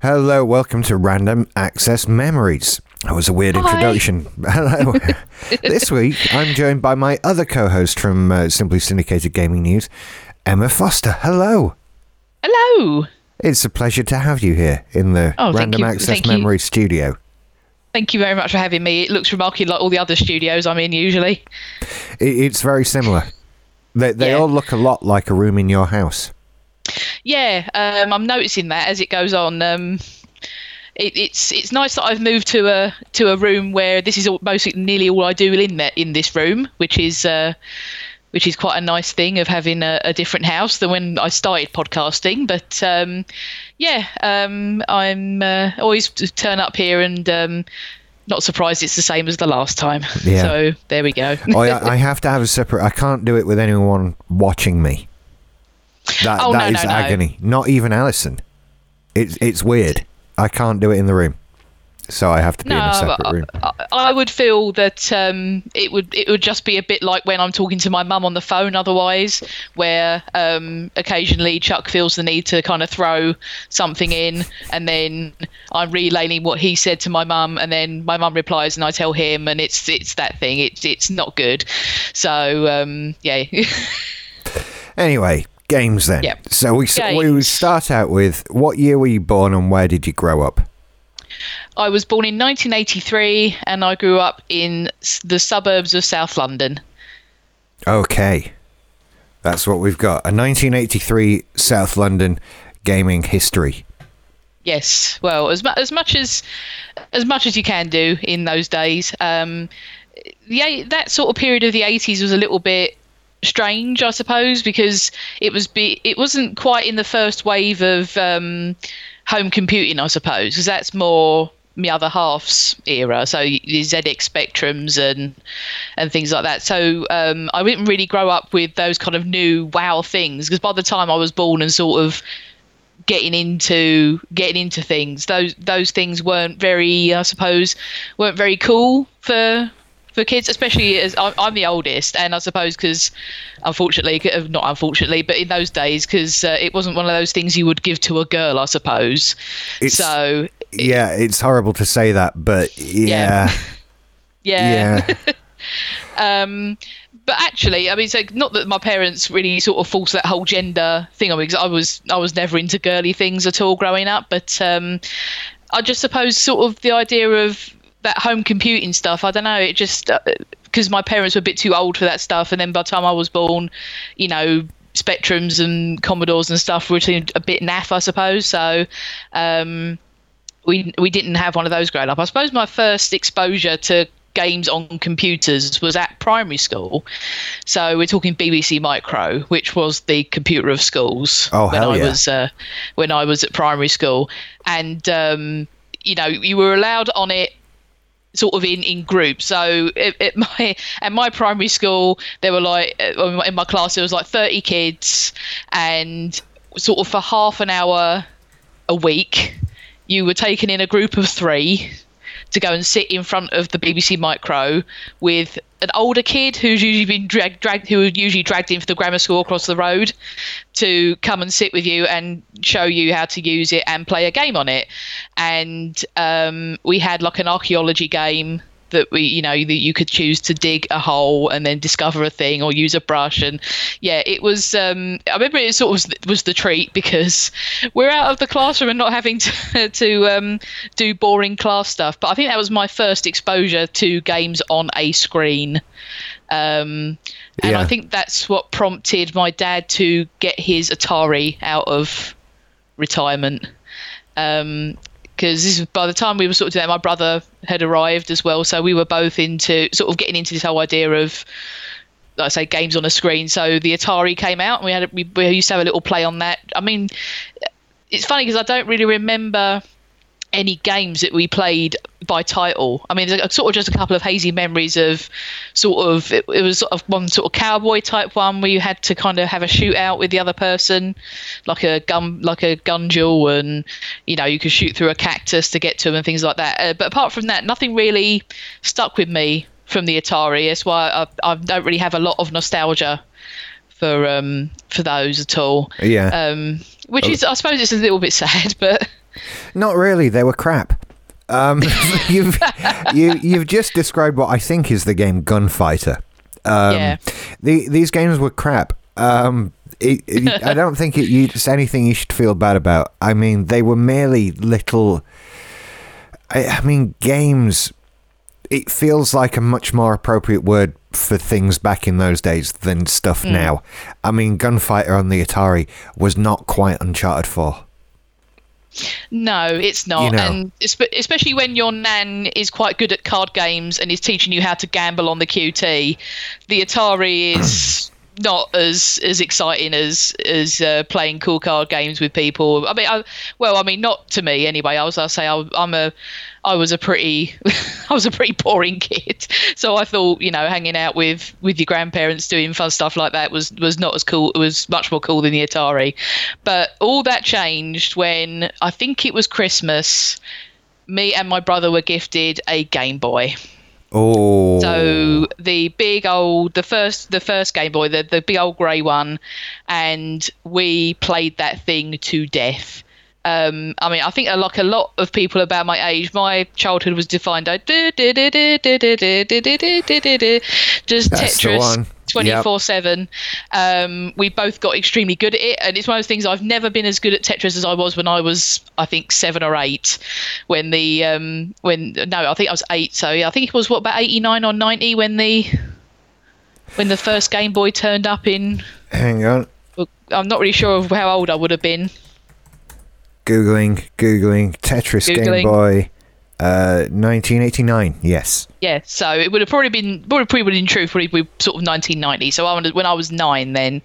Hello, welcome to Random Access Memories. That was a weird Hi. introduction. Hello. this week, I'm joined by my other co host from uh, Simply Syndicated Gaming News, Emma Foster. Hello. Hello. It's a pleasure to have you here in the Oh, Random Access thank you. Memories studio. Thank you very much for having me. It looks remarkably like all the other studios I'm in usually. It's very similar. They, they Yeah. all look a lot like a room in your house. Yeah, um, I'm noticing that as it goes on. Um, it, it's it's nice that I've moved to a to a room where this is all, mostly nearly all I do in that in this room, which is uh, which is quite a nice thing of having a, a different house than when I started podcasting. But um, yeah, um, I'm uh, always turn up here and. Um, not surprised it's the same as the last time. Yeah. So there we go. I, I have to have a separate. I can't do it with anyone watching me. That Oh, that no, is no, no. agony. Not even Alison. It's it's weird. I can't do it in the room, so I have to be in a separate I, room. I, I would feel that um, it would it would just be a bit like when I'm talking to my mum on the phone. Otherwise, where um, occasionally Chuck feels the need to kind of throw something in, and then I'm relaying what he said to my mum, and then my mum replies, and I tell him, and it's it's that thing. It's it's not good. So um, yeah. Anyway, games then. Yep. So we s- we start out with what year were you born and where did you grow up? I was born in 1983, and I grew up in the suburbs of South London. Okay, that's what we've got. A 1983 South London gaming history. Yes, well, as mu- as much as as much as you can do in those days. Um, the that sort of period of the eighties was a little bit strange, I suppose, because it was be it wasn't quite in the first wave of um, home computing, I suppose, because that's more my other half's era. So the ZX Spectrums and and things like that. So um, I didn't really grow up with those kind of new wow things because by the time I was born and sort of getting into getting into things those those things weren't very i suppose weren't very cool for for kids especially as i'm, I'm the oldest and i suppose because unfortunately uh, not unfortunately but in those days because uh, it wasn't one of those things you would give to a girl i suppose It's- so Yeah, it's horrible to say that, but yeah, Yeah. yeah. um, but actually, I mean, so not that my parents really sort of forced that whole gender thing on me because I was I was never into girly things at all growing up. But um, I just suppose sort of the idea of that home computing stuff. I don't know. It just because my parents were a bit too old for that stuff, and then by the time I was born, you know. Spectrums and Commodores and stuff were a bit naff, I suppose. So, um, we we didn't have one of those growing up. I suppose my first exposure to games on computers was at primary school. So we're talking BBC Micro, which was the computer of schools Oh, when I yeah. was uh, when I was at primary school, and um, you know you were allowed on it sort of in in groups. So at, at my at my primary school, there were like uh, in my class there was like thirty kids, and sort of for half an hour a week, you were taken in a group of three to go and sit in front of the BBC Micro with an older kid who's usually been dragged, dragged who usually dragged in for the grammar school across the road to come and sit with you and show you how to use it and play a game on it. And um, we had like an archaeology game that we you know that you could choose to dig a hole and then discover a thing or use a brush. And yeah it was um i remember it sort of was, was the treat because we're out of the classroom and not having to to um do boring class stuff. But i think that was my first exposure to games on a screen. Um and Yeah. i think that's what prompted my dad to get his atari out of retirement um because this is by the time we were sort of doing that, my brother had arrived as well, so we were both into sort of getting into this whole idea of, like I say, games on a screen. So the Atari came out, and we had a, we, we used to have a little play on that. I mean, it's funny because I don't really remember any games that we played by title. I mean, there's sort of just a couple of hazy memories of sort of it, it was sort of one sort of cowboy type one where you had to kind of have a shootout with the other person, like a gun like a gun duel, and you know you could shoot through a cactus to get to them and things like that. Uh, but apart from that, nothing really stuck with me from the Atari. That's why I, I don't really have a lot of nostalgia for um for those at all. Yeah. Um, which is I suppose it's a little bit sad, but. Not really. They were crap. Um, you've you you've just described what I think is the game Gunfighter. Um, Yeah. the, these games were crap. Um, it, it- I don't think it, it's anything you should feel bad about. I mean, they were merely little. I, I mean, games. It feels like a much more appropriate word for things back in those days than stuff now. I mean, Gunfighter on the Atari was not quite Uncharted 4. No, it's not. You know. And especially when your nan is quite good at card games and is teaching you how to gamble on the QT, the Atari is not as as exciting as as uh, playing cool card games with people. I mean, I, well, I mean, not to me anyway. I was I say I, I'm a I was a pretty I was a pretty boring kid, so I thought you know hanging out with with your grandparents doing fun stuff like that was was not as cool. It was much more cool than the Atari, but all that changed when I think it was Christmas. Me and my brother were gifted a Game Boy. Oh. So the big old, the first, the first Game Boy, the the big old grey one, and we played that thing to death. Um, I mean, I think uh, like a lot of people about my age, my childhood was defined by just That's. Tetris. 24 7 um, we both got extremely good at it and it's one of those things i've never been as good at tetris as i was when i was i think seven or eight when the um, when no i think i was eight so yeah, i think it was what about 89 or 90 when the when the first game boy turned up in Hang on. i'm not really sure of how old i would have been Googling, Googling. Tetris Game Boy. Uh, 1989. Yes. Yeah, so it would have probably been probably, probably would in truth probably be sort of 1990. So I would, when I was nine, then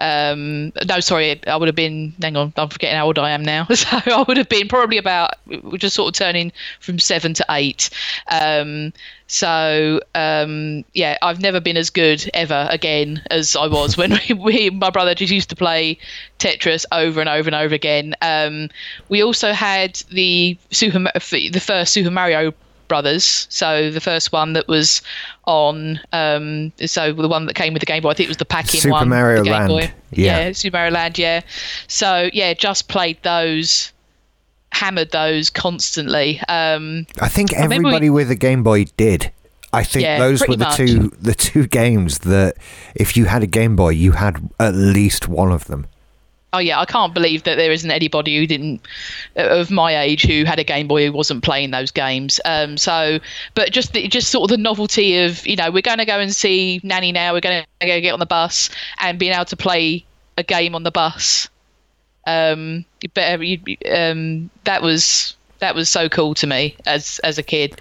um, no, sorry, I would have been. Hang on, I'm forgetting how old I am now. So I would have been probably about we're just sort of turning from seven to eight. Um, so um, yeah, I've never been as good ever again as I was when we, we my brother just used to play Tetris over and over and over again. Um, we also had the Super the first Super Mario Brothers. So the first one that was on, um, so the one that came with the Game Boy. I think it was the pack-in Super one. Mario the Game Land. Boy. Yeah. Super Mario Land. Yeah. So yeah, just played those, hammered those constantly. Um, I think remember we- everybody with a Game Boy did. I think Yeah, those were the much. two the two games that if you had a Game Boy, you had at least one of them. oh yeah, I can't believe that there isn't anybody who didn't of my age who had a Game Boy who wasn't playing those games. Um, so, but just the, just sort of the novelty of you know we're going to go and see Nanny now. We're going to go get on the bus and being able to play a game on the bus. Um, better, you, um, that was that was so cool to me as as a kid.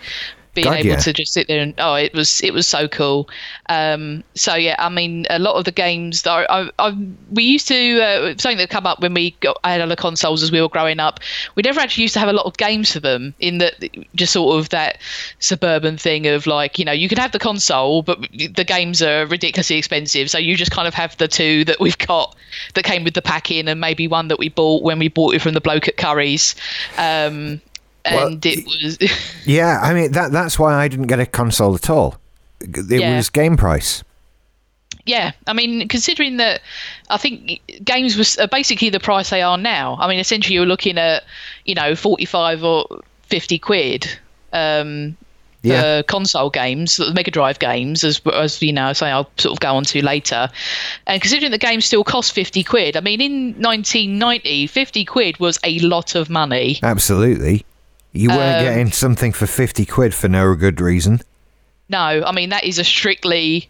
Being God, able yeah. to just sit there and oh, it was it was so cool. Um, so yeah, I mean, a lot of the games that I, I, I we used to uh, something that come up when we got I had other consoles as we were growing up. We never actually used to have a lot of games for them. In that, just sort of that suburban thing of like you know you can have the console, but the games are ridiculously expensive. So you just kind of have the two that we've got that came with the pack in, and maybe one that we bought when we bought it from the bloke at Curry's. Um, Well, and it was Yeah, I mean that that's why I didn't get a console at all. It Yeah. was game price. Yeah, I mean, considering that, I think games was basically the price they are now. I mean, essentially, you're looking at, you know, forty-five or fifty quid um, Yeah. for console games, the Mega Drive games, as as you know, something I'll sort of go on to later. And considering the game still cost fifty quid, I mean, in 1990, 50 quid was a lot of money. Absolutely. You weren't Um, getting something for 50 quid for no good reason. No, I mean that is a strictly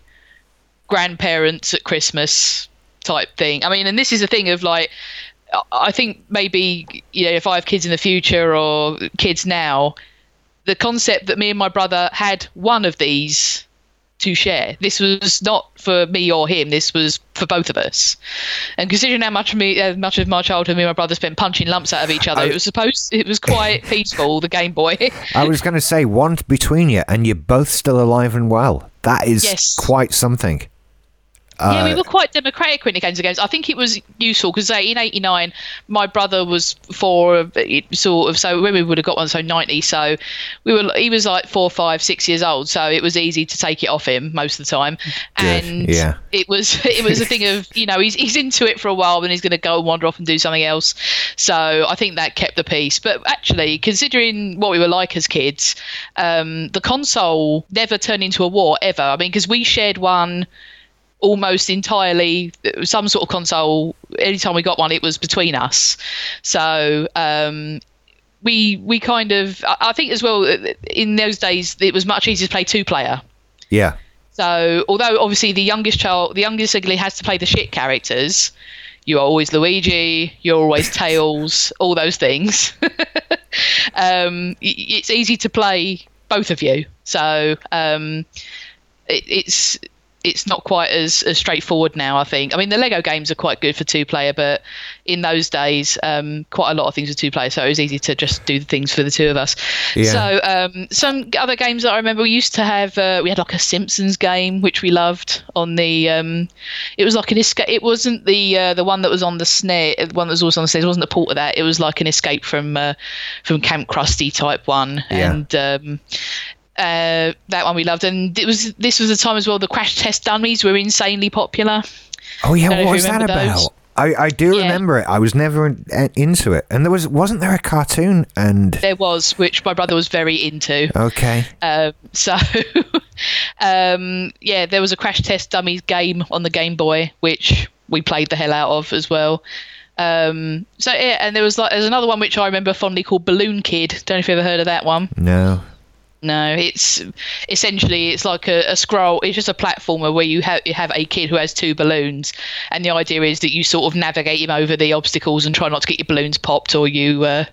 grandparents at Christmas type thing. I mean, and this is a thing of like, I- I think maybe you know if I have kids in the future or kids now, the concept that me and my brother had one of these to share. This was not for me or him. This was for both of us. And considering how much of me, how much of my childhood me and my brother spent punching lumps out of each other, I- it was supposed, it was quite peaceful. The Game Boy. I was going to say one between you, and you're both still alive and well. That is Yes. quite something. Yeah, we Uh, were quite democratic when it came to games. I think it was useful because in '89, my brother was four, sort of. So when we would have got one, so '90. So we were. He was like four, five, six years old. So it was easy to take it off him most of the time. And yeah. it was it was a thing of you know he's he's into it for a while, and he's going to go and wander off and do something else. So I think that kept the peace. But actually, considering what we were like as kids, um, the console never turned into a war ever. I mean, because we shared one almost entirely some sort of console anytime we got one it was between us so um we we kind of I think as well in those days it was much easier to play two player yeah. so although obviously the youngest child the youngest sibling has to play the shit characters you're always Luigi, you're always Tails, all those things. um, it's easy to play both of you. So um, it, it's it's not quite as, as straightforward now. I think. I mean, the Lego games are quite good for two player, but in those days, um, quite a lot of things were two player, so it was easy to just do the things for the two of us. Yeah. So um, some other games that I remember we used to have, uh, we had like a Simpsons game which we loved on the. Um, it was like an escape. It wasn't the uh, the one that was on the SNES. The one that was also on the SNES. It wasn't the port of that. It was like an escape from uh, from Camp Krusty type one, Yeah. and. Uh, that one we loved, and it was this was the time as well. The crash test dummies were insanely popular. Oh yeah, what was that about? those. I, I do Yeah. remember it. I was never in, uh, into it, and there was wasn't there a cartoon? And There was, which my brother was very into. okay, Um, so, um, yeah, there was a crash test dummies game on the Game Boy, which we played the hell out of as well. Um, so yeah, and there was like there's another one which I remember fondly called Balloon Kid. Don't know if you ever heard of that one. no, No, it's essentially it's like a, a scroll. It's just a platformer where you have you have a kid who has two balloons, and the idea is that you sort of navigate him over the obstacles and try not to get your balloons popped, or you uh,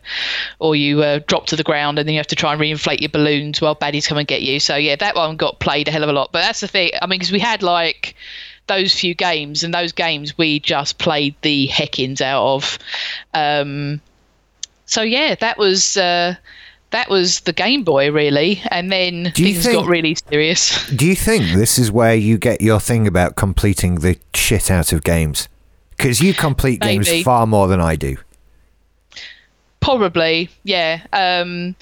or you uh, drop to the ground, and then you have to try and reinflate your balloons while baddies come and get you. So yeah, that one got played a hell of a lot. But that's the thing. I mean, because we had like those few games, and those games we just played the heckins out of. Um, so yeah, that was. Uh, that was the Game Boy, really, and then things think- got really serious. do you think this is where you get your thing about completing the shit out of games? Because you complete games far more than I do. Probably, yeah. Um,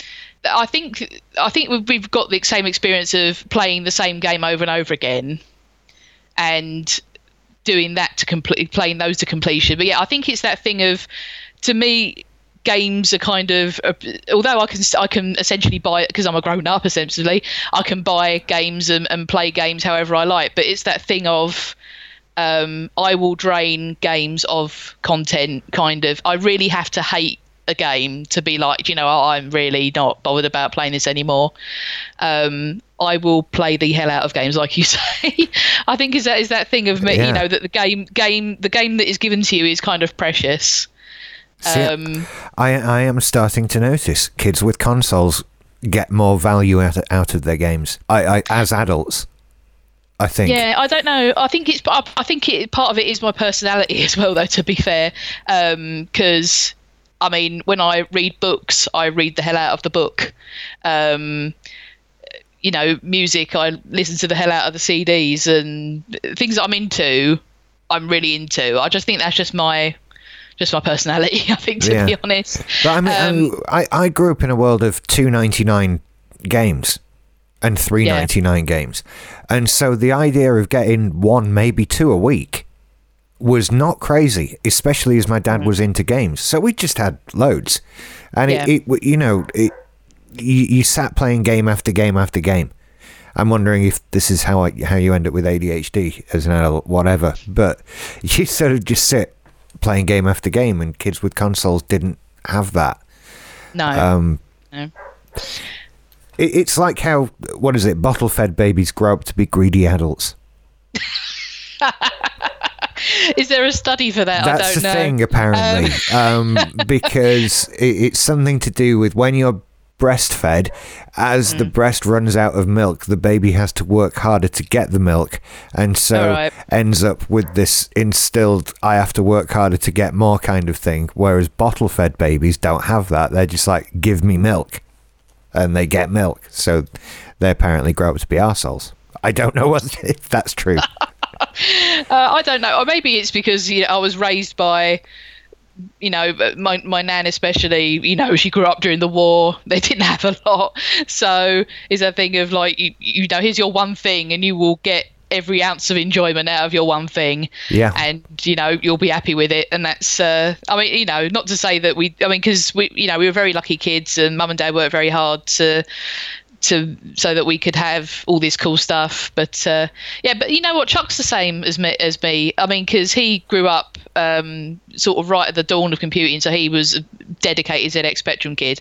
I think I think we've, we've got the same experience of playing the same game over and over again, and doing that to complete, playing those to completion. But yeah, I think it's that thing of, to me, games are kind of uh, although I can I can essentially buy it because I'm a grown up essentially I can buy games and, and play games however I like but it's that thing of um, I will drain games of content kind of. I really have to hate a game to be like you know oh, I'm really not bothered about playing this anymore. Um, I will play the hell out of games like you say. I think is that is that thing of me Yeah. you know that the game game the game that is given to you is kind of precious See, um, I I am starting to notice kids with consoles get more value out of, out of their games. I, I as adults, I think. Yeah, I don't know. I think it's. I I think it, part of it is my personality as well, though. To be fair, because I mean, when I read books, I read the hell out of the book. Um, you know, music, I listen to the hell out of the CDs, and things that I'm into, I'm really into. I just think that's just my, just my personality. I think, to Yeah. be honest. But I mean, Um, I, I grew up in a world of two ninety nine games and three ninety nine games, and so the idea of getting one, maybe two a week, was not crazy. Especially as my dad was into games, so we just had loads, and Yeah. it, it, you know, it, you, you sat playing game after game after game. I'm wondering if this is how I, how you end up with ADHD as an adult, whatever. But you sort of just sit playing game after game, and kids with consoles didn't have that. No. Um, no. it, it's like how what is it? Bottle fed babies grow up to be greedy adults. Is there a study for that? That's I don't know. thing, apparently, um, because it, it's something to do with when you're breastfed. As Mm. the breast runs out of milk, the baby has to work harder to get the milk, and so Alright. ends up with this instilled "I have to work harder to get more" kind of thing. Whereas bottle fed babies don't have that; they're just like, "Give me milk," and they get milk. So they apparently grow up to be arseholes. I don't know what if that's true. I don't know. Or maybe it's because you know, I was raised by you know, my my nan especially, you know, she grew up during the war. They didn't have a lot, so it's a thing of like, you, you know, here's your one thing, and you will get every ounce of enjoyment out of your one thing. Yeah. And you know, you'll be happy with it, and that's. Uh, I mean, you know, not to say that we. I mean, because we, you know, we were very lucky kids, and mum and dad worked very hard to to so that we could have all this cool stuff. But uh, yeah, but you know what? Chuck's the same as me. As me. I mean, because he grew up um, sort of right at the dawn of computing, so he was a dedicated ZX Spectrum kid.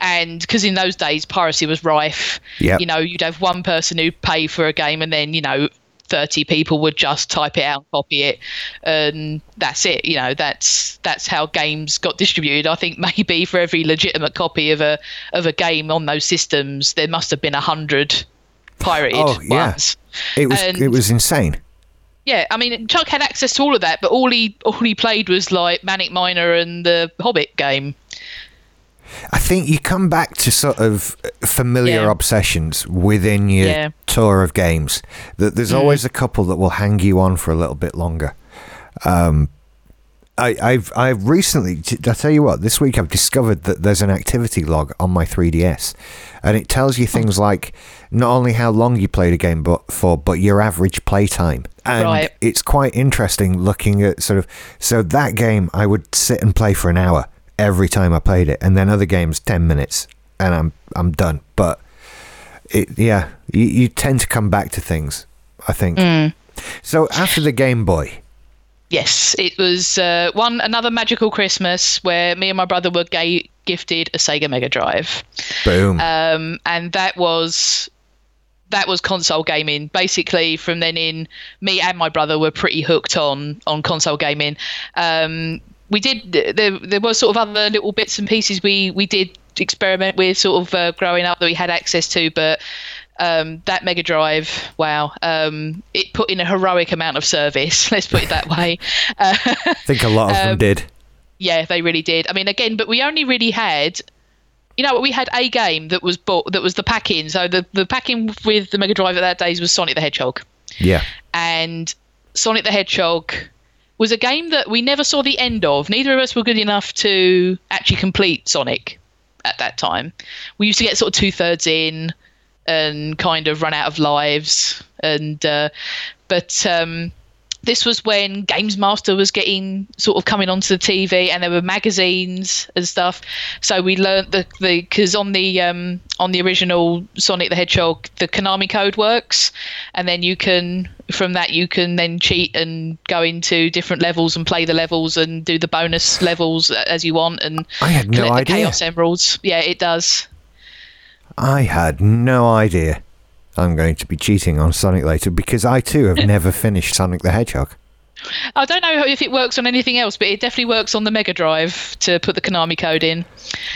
And because in those days piracy was rife, Yep. you know, you'd have one person who'd pay for a game, and then you know. 30 people would just type it out copy it and that's it you know that's that's how games got distributed i think maybe for every legitimate copy of a of a game on those systems there must have been a hundred pirated Oh, yeah. ones It was And- it was insane. yeah, I mean, Chuck had access to all of that, but all he all he played was like Manic Miner and the Hobbit game. I think you come back to sort of familiar Yeah. obsessions within your Yeah. tour of games. That there's always a couple that will hang you on for a little bit longer. Um, I, I've I've recently. I tell you what, this week I've discovered that there's an activity log on my 3DS, and it tells you things like not only how long you played a game, but for but your average playtime. And Right. it's quite interesting looking at sort of. So that game, I would sit and play for an hour every time I played it, and then other games ten minutes, and I'm I'm done. But it, yeah, you, you tend to come back to things. I think. So after the Game Boy, Yes, it was uh, one another magical Christmas where me and my brother were gay, gifted a Sega Mega Drive, boom. um, and that was that was console gaming. Basically, from then in, me and my brother were pretty hooked on on console gaming. Um, we did there there were sort of other little bits and pieces we we did experiment with sort of uh, growing up that we had access to, but um, that Mega Drive, wow, um, it put in a heroic amount of service. Let's put it that way. Uh, I think a lot of them um, did. yeah, they really did. I mean, again, but we only really had, you know, we had a game that was bought that was the pack in. So the the pack in with the Mega Drive at that days was Sonic the Hedgehog, Yeah. and Sonic the Hedgehog was a game that we never saw the end of. Neither of us were good enough to actually complete Sonic at that time. We used to get sort of two thirds in and kind of run out of lives. And uh, but um, this was when Games Master was getting sort of coming onto the TV, and there were magazines and stuff. So we learnt the the because on the um, on the original Sonic the Hedgehog, the Konami code works, and then you can from that you can then cheat and go into different levels and play the levels and do the bonus levels as you want and I had no the idea. Chaos Emeralds. Yeah, it does. I had no idea. I'm going to be cheating on Sonic later because I too have never finished Sonic the Hedgehog. I don't know if it works on anything else, but it definitely works on the Mega Drive to put the Konami code in.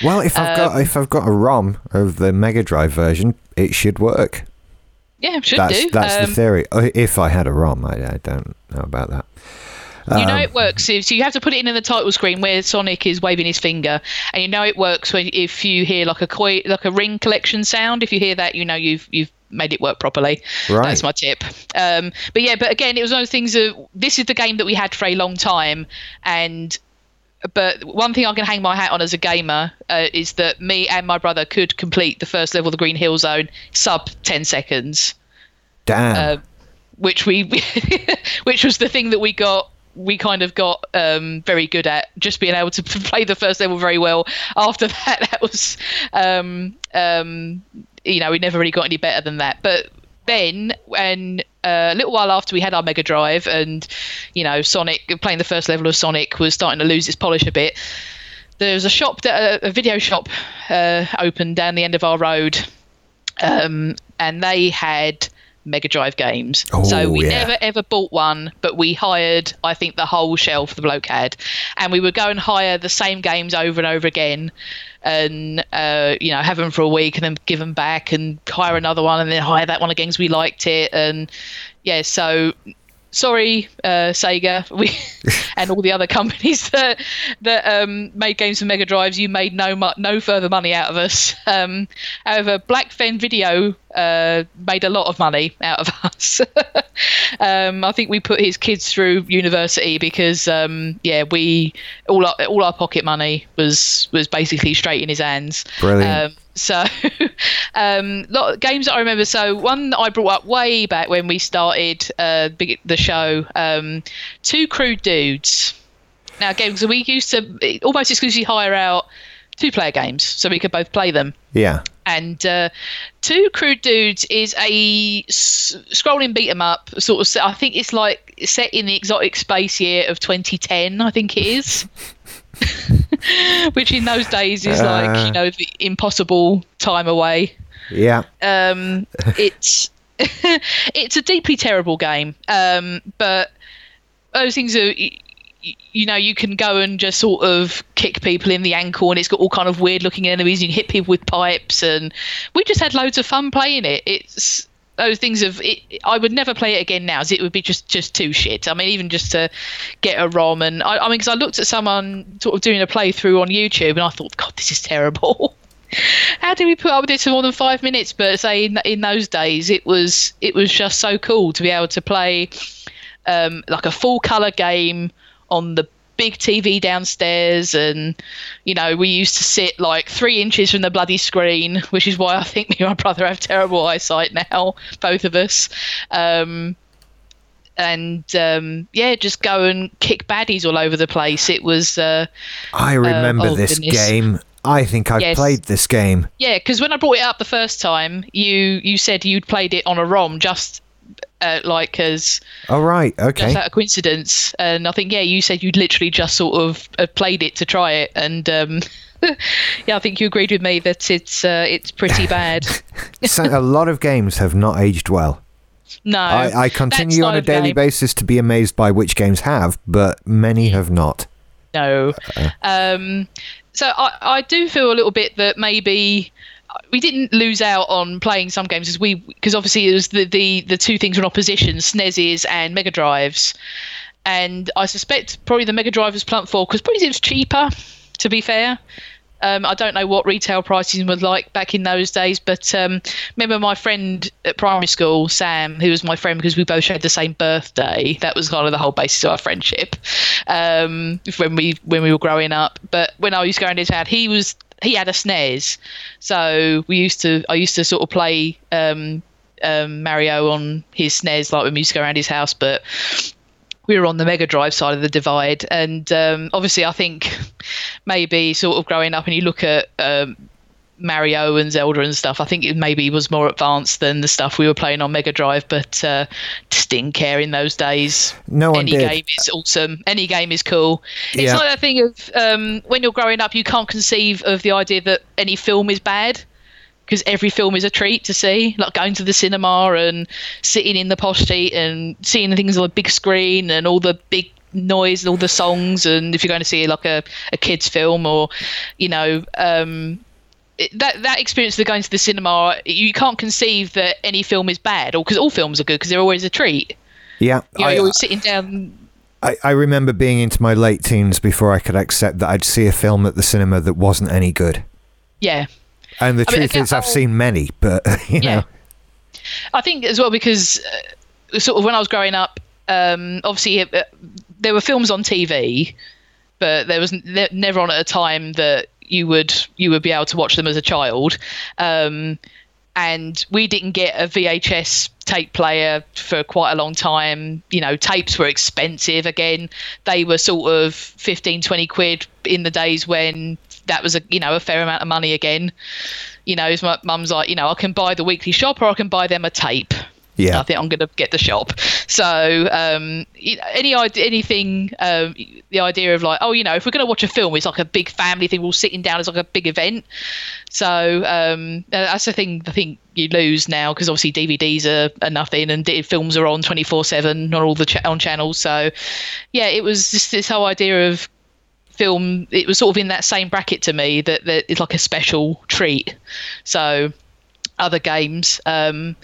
Well, if I've got Um, if I've got a ROM of the Mega Drive version, it should work. Yeah, should That's do. that's Um, the theory. Uh, If I had a ROM, I, I don't know about that. you know Um, it works. if- So you have to put it in, in the title screen where Sonic is waving his finger, and you know it works when if you hear like a koi, like a ring collection sound. If you hear that, you know you've you've made it work properly. Right. That's my tip. Um, but yeah, but again, it was one of those things that this is the game that we had for a long time, and but one thing I can hang my hat on as a gamer uh, is that me and my brother could complete the first level of the Green Hill Zone sub ten seconds Damn. uh, which we, which was the thing that we got we kind of got um, very good at just being able to play the first level very well after that that was um, um, you know we never really got any better than that. But then when uh, a little while after we had our mega drive and you know sonic playing the first level of sonic was starting to lose its polish a bit there was a shop that a video shop uh, opened down the end of our road. Um, and they had Mega Drive games. Oh, so we yeah. never ever bought one, but we hired, I think, the whole shelf the bloke had, and we would go and hire the same games over and over again, and uh, you know have them for a week and then give them back and hire another one and then hire that one again because we liked it, and yeah, so sorry, uh, Sega, we and all the other companies that that um, made games for Mega Drives. You made no mu- no further money out of us. Um, however, Black Fen Video uh, made a lot of money out of us. um, I think we put his kids through university because um, yeah, we all our, all our pocket money was was basically straight in his hands. Brilliant. So, um, lot of games that I remember. So one that I brought up way back when we started uh, the show, um, Two Crude Dudes. Now, again, so we used to almost exclusively hire out two-player games so we could both play them. Yeah. And uh, Two Crude Dudes is a s- scrolling beat 'em up, sort of. set- I think it's like set in the exotic space year of 2010. I think it is. Which in those days is like Uh. you know the impossible time away. Yeah. Um, it's it's a deeply terrible game, um, but those things are. You know, you can go and just sort of kick people in the ankle, and it's got all kind of weird looking enemies. You can hit people with pipes, and we just had loads of fun playing it. It's those things of it, I would never play it again now. It would be just just too shit. I mean, even just to get a ROM, and I, I mean, because I looked at someone sort of doing a playthrough on YouTube, and I thought, God, this is terrible. How did we put up with this for more than five minutes? But say in, in those days, it was it was just so cool to be able to play um, like a full color game on the big TV downstairs, and you know we used to sit like three inches from the bloody screen, which is why I think me and my brother have terrible eyesight now, both of us. Um, and um, yeah, just go and kick baddies all over the place. It was uh, I remember oh, this goodness. game. I think I've Yes. played this game. Yeah, because when I brought it up the first time, you you said you'd played it on a ROM, just uh, like as Oh, right. just Okay. out of coincidence. And I think yeah, you said you'd literally just sort of uh, played it to try it, and um, yeah, I think you agreed with me that it's uh, it's pretty bad. so, a lot of games have not aged well. No, I, I continue on a daily game, basis to be amazed by which games have, but many have not. No. Um, so I, I do feel a little bit that maybe we didn't lose out on playing some games because we because obviously it was the, the the two things were in opposition, SNESes and Mega Drives, and I suspect probably the Mega Drive was plumped for because probably it was cheaper. To be fair. Um, I don't know what retail pricing was like back in those days, but um, remember my friend at primary school, Sam, who was my friend because we both shared the same birthday. That was kind of the whole basis of our friendship um, when we when we were growing up. But when I used to go he was he had a SNES, so we used to I used to sort of play um, um, Mario on his SNES, like when we used to go around his house, but we were on the Mega Drive side of the divide, and um, obviously, I think maybe sort of growing up, and you look at um, Mario and Zelda and stuff. I think it maybe was more advanced than the stuff we were playing on Mega Drive, but uh, just didn't care in those days. No one Any did. game is awesome. Any game is cool. It's Yeah. like that thing of um, when you're growing up, you can't conceive of the idea that any film is bad because every film is a treat to see. Like going to the cinema and sitting in the posh seat and seeing things on a big screen and all the big noise and all the songs. And if you're going to see like a, a kids film or, you know, um, that that experience of going to the cinema, you can't conceive that any film is bad, or because all films are good because they're always a treat. Yeah. You know, I, you're always sitting down. I, I remember being into my late teens before I could accept that I'd see a film at the cinema that wasn't any good. Yeah, And the I truth again, is, I've seen many, but, you Yeah. know. I think as well because uh, sort of when I was growing up, um, obviously uh, there were films on TV, but there was ne- never on at a time that you would you would be able to watch them as a child. Um, and we didn't get a VHS tape player for quite a long time. You know, tapes were expensive again. They were sort of 15, 20 quid in the days when that was a you know a fair amount of money again. You know, my mum's like, you know, I can buy the weekly shop or I can buy them a tape. Yeah. I think I'm going to get the shop. So, um, any anything, um, the idea of like, oh, you know, if we're going to watch a film, it's like a big family thing. We're all sitting down. It's like a big event. So um, that's the thing. I think you lose now because obviously DVDs are, are nothing and di- films are on 24 seven not all the on channels. So, yeah, it was just this whole idea of film. It was sort of in that same bracket to me that, that it's like a special treat. So, other games. Um,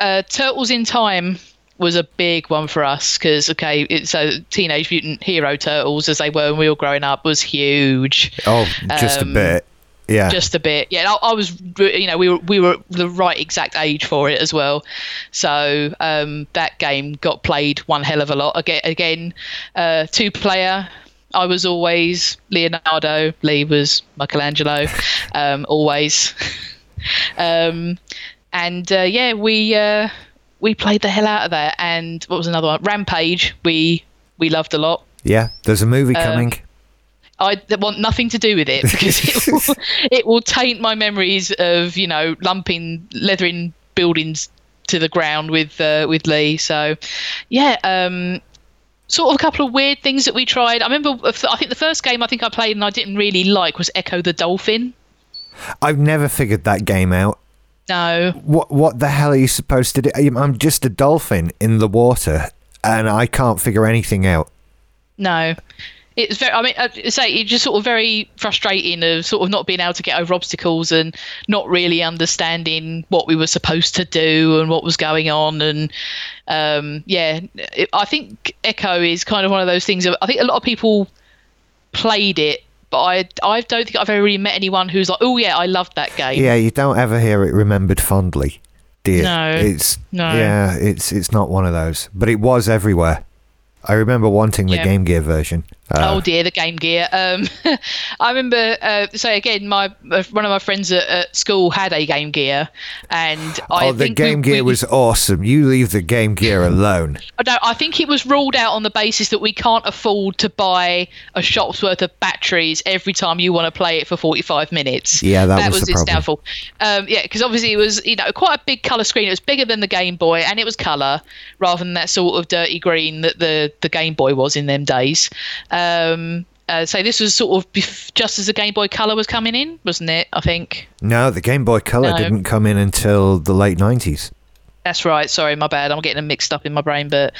uh, Turtles in Time was a big one for us because okay, it, so Teenage Mutant Hero Turtles, as they were when we were growing up, was huge. Oh, just Um, a bit. Yeah. Just a bit, yeah. I, I was, you know, we were we were the right exact age for it as well. So um, that game got played one hell of a lot. Again, again, uh, two player. I was always Leonardo. Lee was Michelangelo. Um, always. um, and uh, yeah, we uh, we played the hell out of that. And what was another one? Rampage. We we loved a lot. yeah. There's a movie Um, coming. I want nothing to do with it because it will, it will taint my memories of you know lumping leathering buildings to the ground with uh, with Lee. So, yeah, um, sort of a couple of weird things that we tried. I remember uh, I think the first game I think I played and I didn't really like was Ecco the Dolphin. I've never figured that game out. No, What what the hell are you supposed to do? I'm- just a dolphin in the water, and I can't figure anything out. no. It's very. I mean, uh, say it's just sort of very frustrating of sort of not being able to get over obstacles and not really understanding what we were supposed to do and what was going on. And um, yeah, it, I think Ecco is kind of one of those things. Of, I think a lot of people played it, but I I don't think I've ever really met anyone who's like, oh yeah, I loved that game. Yeah, you don't ever hear it remembered fondly, do you? No. It's No. Yeah, it's it's not one of those, but it was everywhere. I remember wanting the Yeah. Game Gear version. Uh, oh dear, the Game Gear. Um, I remember. Uh, so again, my uh, one of my friends at, at school had a Game Gear, and I oh, the think we- Game Gear we- was awesome. You leave the Game Gear alone. No, I think it was ruled out on the basis that we can't afford to buy a shop's worth of batteries every time you want to play it for 45 minutes. Yeah, that was the its problem. downfall. Um, yeah, because obviously it was you know quite a big color screen. It was bigger than the Game Boy, and it was color rather than that sort of dirty green that the the Game Boy was in them days. Um, uh, so this was sort of bef- just as the Game Boy Color was coming in, wasn't it? I think. No, the Game Boy Color No. didn't come in until the late 90s. That's right. Sorry, my bad. I'm getting them mixed up in my brain. But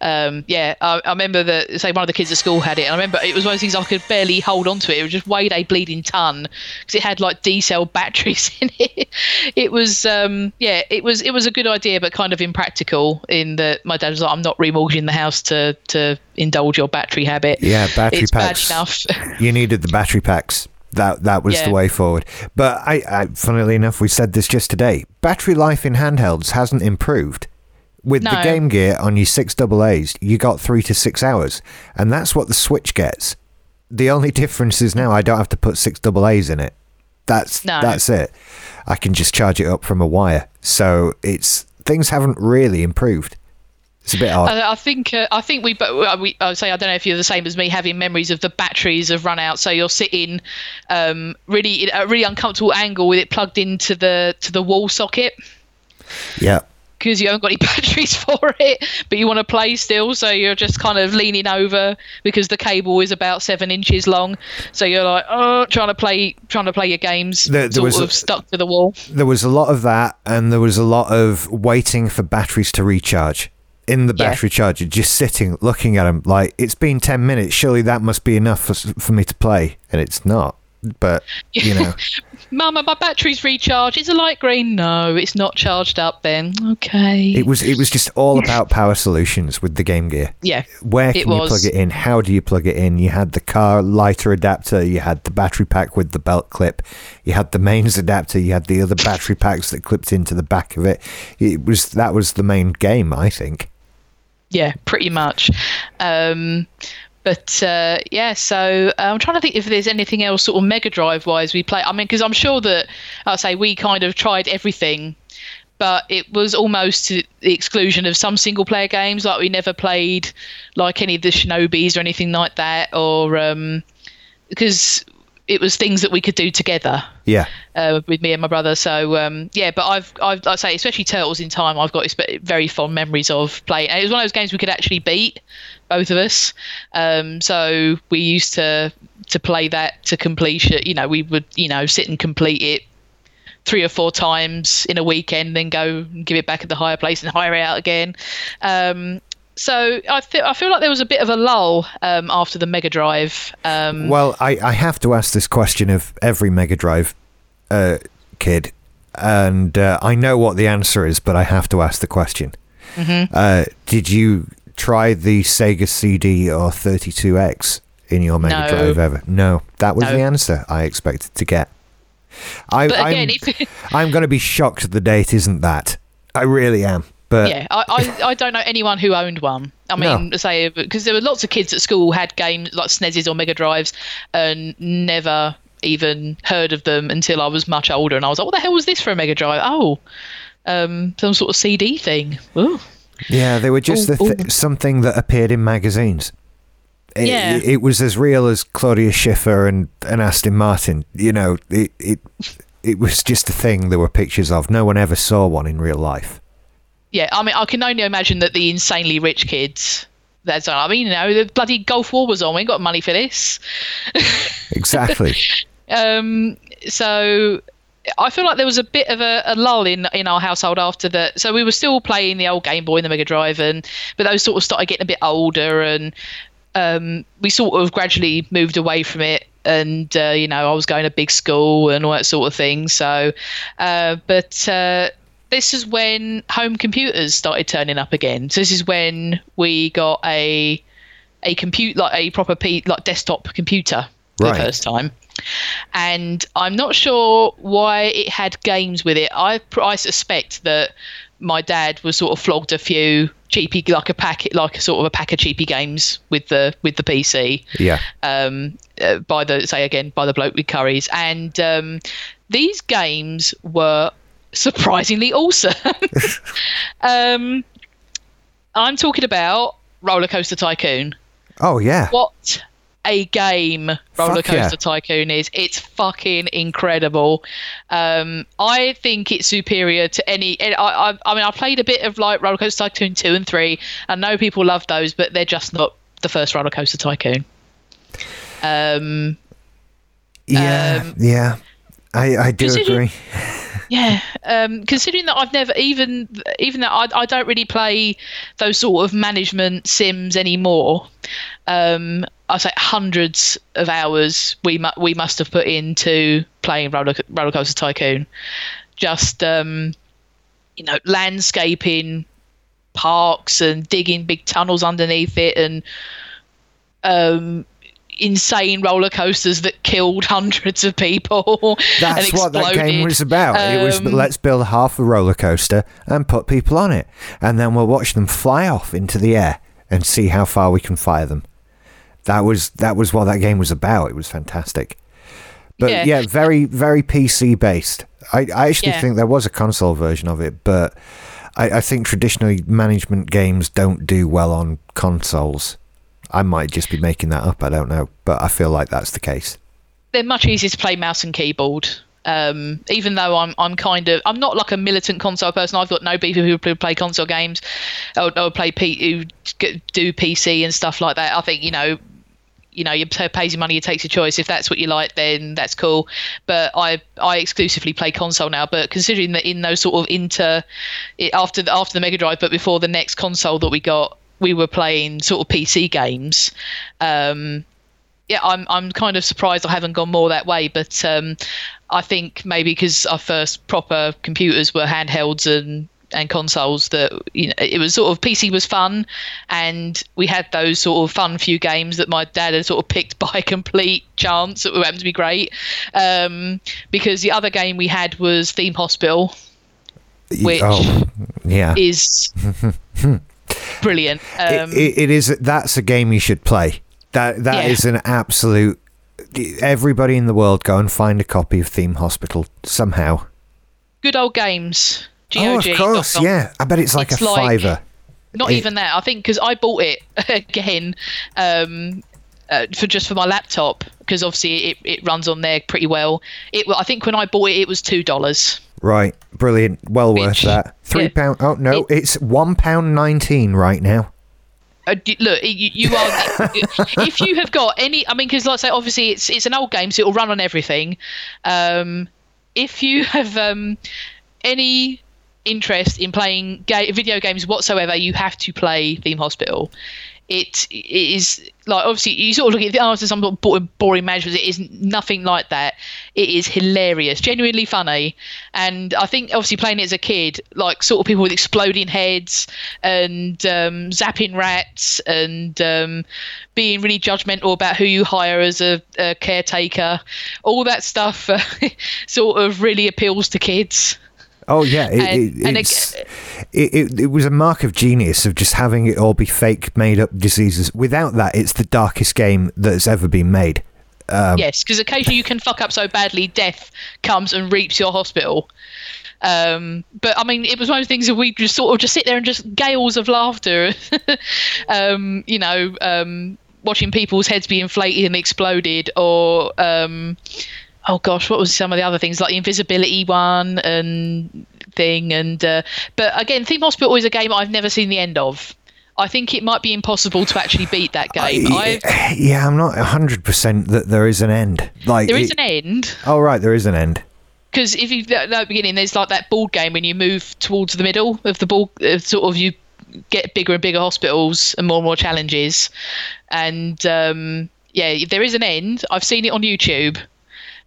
um, yeah, I, I remember that. Say one of the kids at school had it, and I remember it was one of those things I could barely hold on to it. It was just weighed a bleeding ton because it had like D cell batteries in it. It was um, yeah, it was it was a good idea, but kind of impractical. In that my dad was like, "I'm not remortgaging the house to to indulge your battery habit." Yeah, battery it's packs. bad enough. You needed the battery packs. That that was Yeah. the way forward. But I, I, funnily enough, we said this just today. Battery life in handhelds hasn't improved. With the Game Gear on your six double A's, you got three to six hours, and that's what the Switch gets. The only difference is now I don't have to put six double A's in it. That's No. that's it. I can just charge it up from a wire. So it's things haven't really improved. It's a bit odd. I, I think uh, I think we, but we I would say I don't know if you're the same as me, having memories of the batteries have run out. So you're sitting um, really at a really uncomfortable angle with it plugged into the to the wall socket yeah. because you haven't got any batteries for it, but you want to play still. So you're just kind of leaning over because the cable is about seven inches long. So you're like, oh, trying to play trying to play your games, There- there sort was stuck to the wall. there was a lot of that, and there was a lot of waiting for batteries to recharge in the Yeah. battery charger, just sitting looking at them like it's been 10 minutes. Surely that must be enough for, for me to play, and it's not. But, you know, Mama, my battery's recharged. It's a light green. No, it's not charged up. Then okay. it was it was just all about power solutions with the Game Gear. yeah. Where can you was. plug it in? How do you plug it in? You had the car lighter adapter, you had the battery pack with the belt clip, you had the mains adapter, you had the other battery packs that clipped into the back of it. It was that was the main game, I think. Yeah, pretty much. Um, but uh, yeah, so uh, I'm trying to think if there's anything else sort of Mega Drive wise we play. I mean, because I'm sure that I'll say we kind of tried everything, but it was almost to the exclusion of some single player games. Like we never played like any of the Shinobis or anything like that, or um, because it was things that we could do together Yeah. uh, with me and my brother. So um, yeah, but I've I've I say especially Turtles in Time. I've got very fond memories of playing. And it was one of those games we could actually beat both of us. Um, so we used to to play that to completion. You know, we would you know sit and complete it three or four times in a weekend, then go and give it back at the higher place and hire it out again. Um, so I feel I feel like there was a bit of a lull um, after the Mega Drive. Um, Well, I, I have to ask this question of every Mega Drive uh, kid, and uh, I know what the answer is, but I have to ask the question. Uh, did you try the Sega CD or 32X in your Mega No. Drive ever? No, that was No. the answer I expected to get. I, But again, I'm, if I'm going to be shocked the date isn't that. I really am. But yeah, I, I, I don't know anyone who owned one. I mean, say because there were lots of kids at school who had games like SNESes or Mega Drives, and never even heard of them until I was much older, and I was like, "What the hell was this for a Mega Drive?" Oh, um, some sort of CD thing. Ooh. Yeah, they were just Ooh, the th- something that appeared in magazines. It, Yeah. it was as real as Claudia Schiffer and, and Aston Martin. You know, it, it it was just a thing there were pictures of. No one ever saw one in real life. Yeah, I mean, I can only imagine that the insanely rich kids. That's I mean, you know, the bloody Gulf War was on. We ain't got money for this. Exactly. Um, so I feel like there was a bit of a, a lull in in our household after that. So we were still playing the old Game Boy and the Mega Drive, and but those sort of started getting a bit older, and um, we sort of gradually moved away from it. And uh, you know, I was going to big school and all that sort of thing. So, uh, but uh, this is when home computers started turning up again. So this is when we got a a compute like a proper P, like desktop computer for Right. the first time. And I'm not sure why it had games with it. I I suspect that my dad was sort of flogged a few cheapy like a packet like a sort of a pack of cheapy games with the with the PC Yeah. um, uh, by the say again by the bloke with Currys, and um, these games were surprisingly awesome. um, I'm talking about Roller Coaster Tycoon. Oh yeah. What a game Roller Fuck yeah. Coaster Tycoon is! It's fucking incredible. Um, I think it's superior to any. I, I, I mean, I played a bit of like Roller Coaster Tycoon two and three. I know people love those, but they're just not the first Roller Coaster Tycoon. Um, Yeah. um, yeah. I I do agree. yeah, um, considering that I've never even even that I, I don't really play those sort of management sims anymore. Um, I say hundreds of hours we mu- we must have put into playing roller roller coaster tycoon. Just um, you know, landscaping parks and digging big tunnels underneath it and um insane roller coasters that killed hundreds of people That's what that game was about. it was Um, let's build half a roller coaster and put people on it, and then we'll watch them fly off into the air and see how far we can fire them. That was that was what that game was about. It was fantastic. But yeah, Yeah. very very PC based. I, I actually Yeah. think there was a console version of it, but I, I think traditionally management games don't do well on consoles. I might just be making that up. I don't know, but I feel like that's the case. they're much easier to play mouse and keyboard. Um, even though I'm, I'm kind of, I'm not like a militant console person. I've got no beef with people who play console games, or, or play P, who do PC and stuff like that. I think you know, you know, you pay pays your money, you takes your choice. If that's what you like, then that's cool. But I, I exclusively play console now. But considering that in those sort of inter, after the, after the Mega Drive, but before the next console that we got, we were playing sort of PC games. Um, yeah, I'm I'm kind of surprised I haven't gone more that way, but um, I think maybe because our first proper computers were handhelds and and consoles that you know it was sort of PC was fun, and we had those sort of fun few games that my dad had sort of picked by complete chance that happened to be great. Um, because the other game we had was Theme Hospital, Which- oh, yeah. is brilliant. Um, it, it is. That's a game you should play. That that Yeah. is an absolute. Everybody in the world go and find a copy of Theme Hospital somehow. good old games. Oh, of course, yeah. I bet it's like It's a like- fiver. Not It- even that. I think because I bought it again um, uh, for just for my laptop because obviously it, it runs on there pretty well. It I think when I bought it, it was two dollars. Right, brilliant. Well worth that. Three yeah. pound. Oh no, It- it's one pound nineteen right now. Uh, look, you, you are if you have got any. I mean, because like I say, obviously it's it's an old game, so it'll run on everything. Um, if you have um, any interest in playing ga- video games whatsoever, you have to play Theme Hospital. It is like obviously you sort of look at the oh, some sort of boring management. It is nothing like that. It is hilarious, genuinely funny, and I think obviously playing it as a kid, like sort of people with exploding heads and um, zapping rats and um, being really judgmental about who you hire as a, a caretaker, all that stuff uh, sort of really appeals to kids. Oh yeah, it, and, it, it, it, it, was a mark of genius of just having it all be fake, made up diseases. Without that, it's the darkest game that's ever been made. Um, yes, because occasionally you can fuck up so badly, death comes and reaps your hospital. Um, but I mean, it was one of the things that we just sort of just sit there and just gales of laughter. um, you know, um, watching people's heads be inflated and exploded, or um, oh gosh, what was some of the other things like the invisibility one and thing and uh, but again, Theme Hospital is a game I've never seen the end of. I think it might be impossible to actually beat that game. I, yeah, I'm not hundred percent that there is an end. Like there is it, an end. Oh right, there is an end. Because if you at the beginning, there's like that board game when you move towards the middle of the ball, uh, sort of you get bigger and bigger hospitals and more and more challenges, and um, yeah, there is an end. I've seen it on YouTube